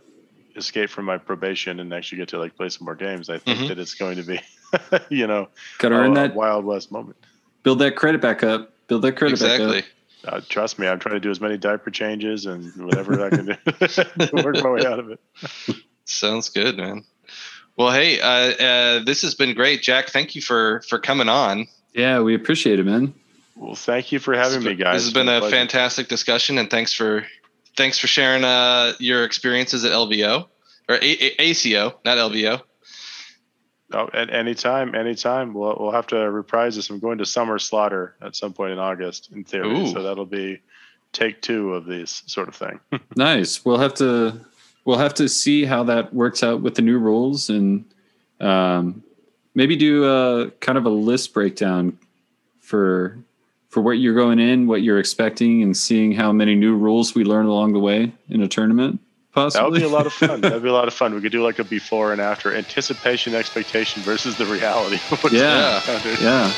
escape from my probation and actually get to like play some more games. I think Mhm. that it's going to be, you know, got to earn a that. Wild West moment. Build that credit back up. Build that credit Exactly. back up. Uh, trust me, I'm trying to do as many diaper changes and whatever I can do to work my way out of it. Sounds good, man. Well, hey, uh, uh, this has been great, Jack. Thank you for for coming on. Yeah, we appreciate it, man. Well, thank you for having This me, guys. This has It's been a pleasure. fantastic discussion, and thanks for thanks for sharing uh, your experiences at LVO or A- A- ACO, not LVO. Oh, at any time, anytime. We'll we'll have to reprise this. I'm going to Summer Slaughter at some point in August, in theory. Ooh. So that'll be take two of these sort of thing. Nice. We'll have to we'll have to see how that works out with the new rules and um, maybe do a kind of a list breakdown for for what you're going in, what you're expecting, and seeing how many new rules we learn along the way in a tournament. Possibly. That would be a lot of fun. That'd be a lot of fun. We could do like a before and after anticipation, expectation versus the reality. Yeah. going on, dude? yeah.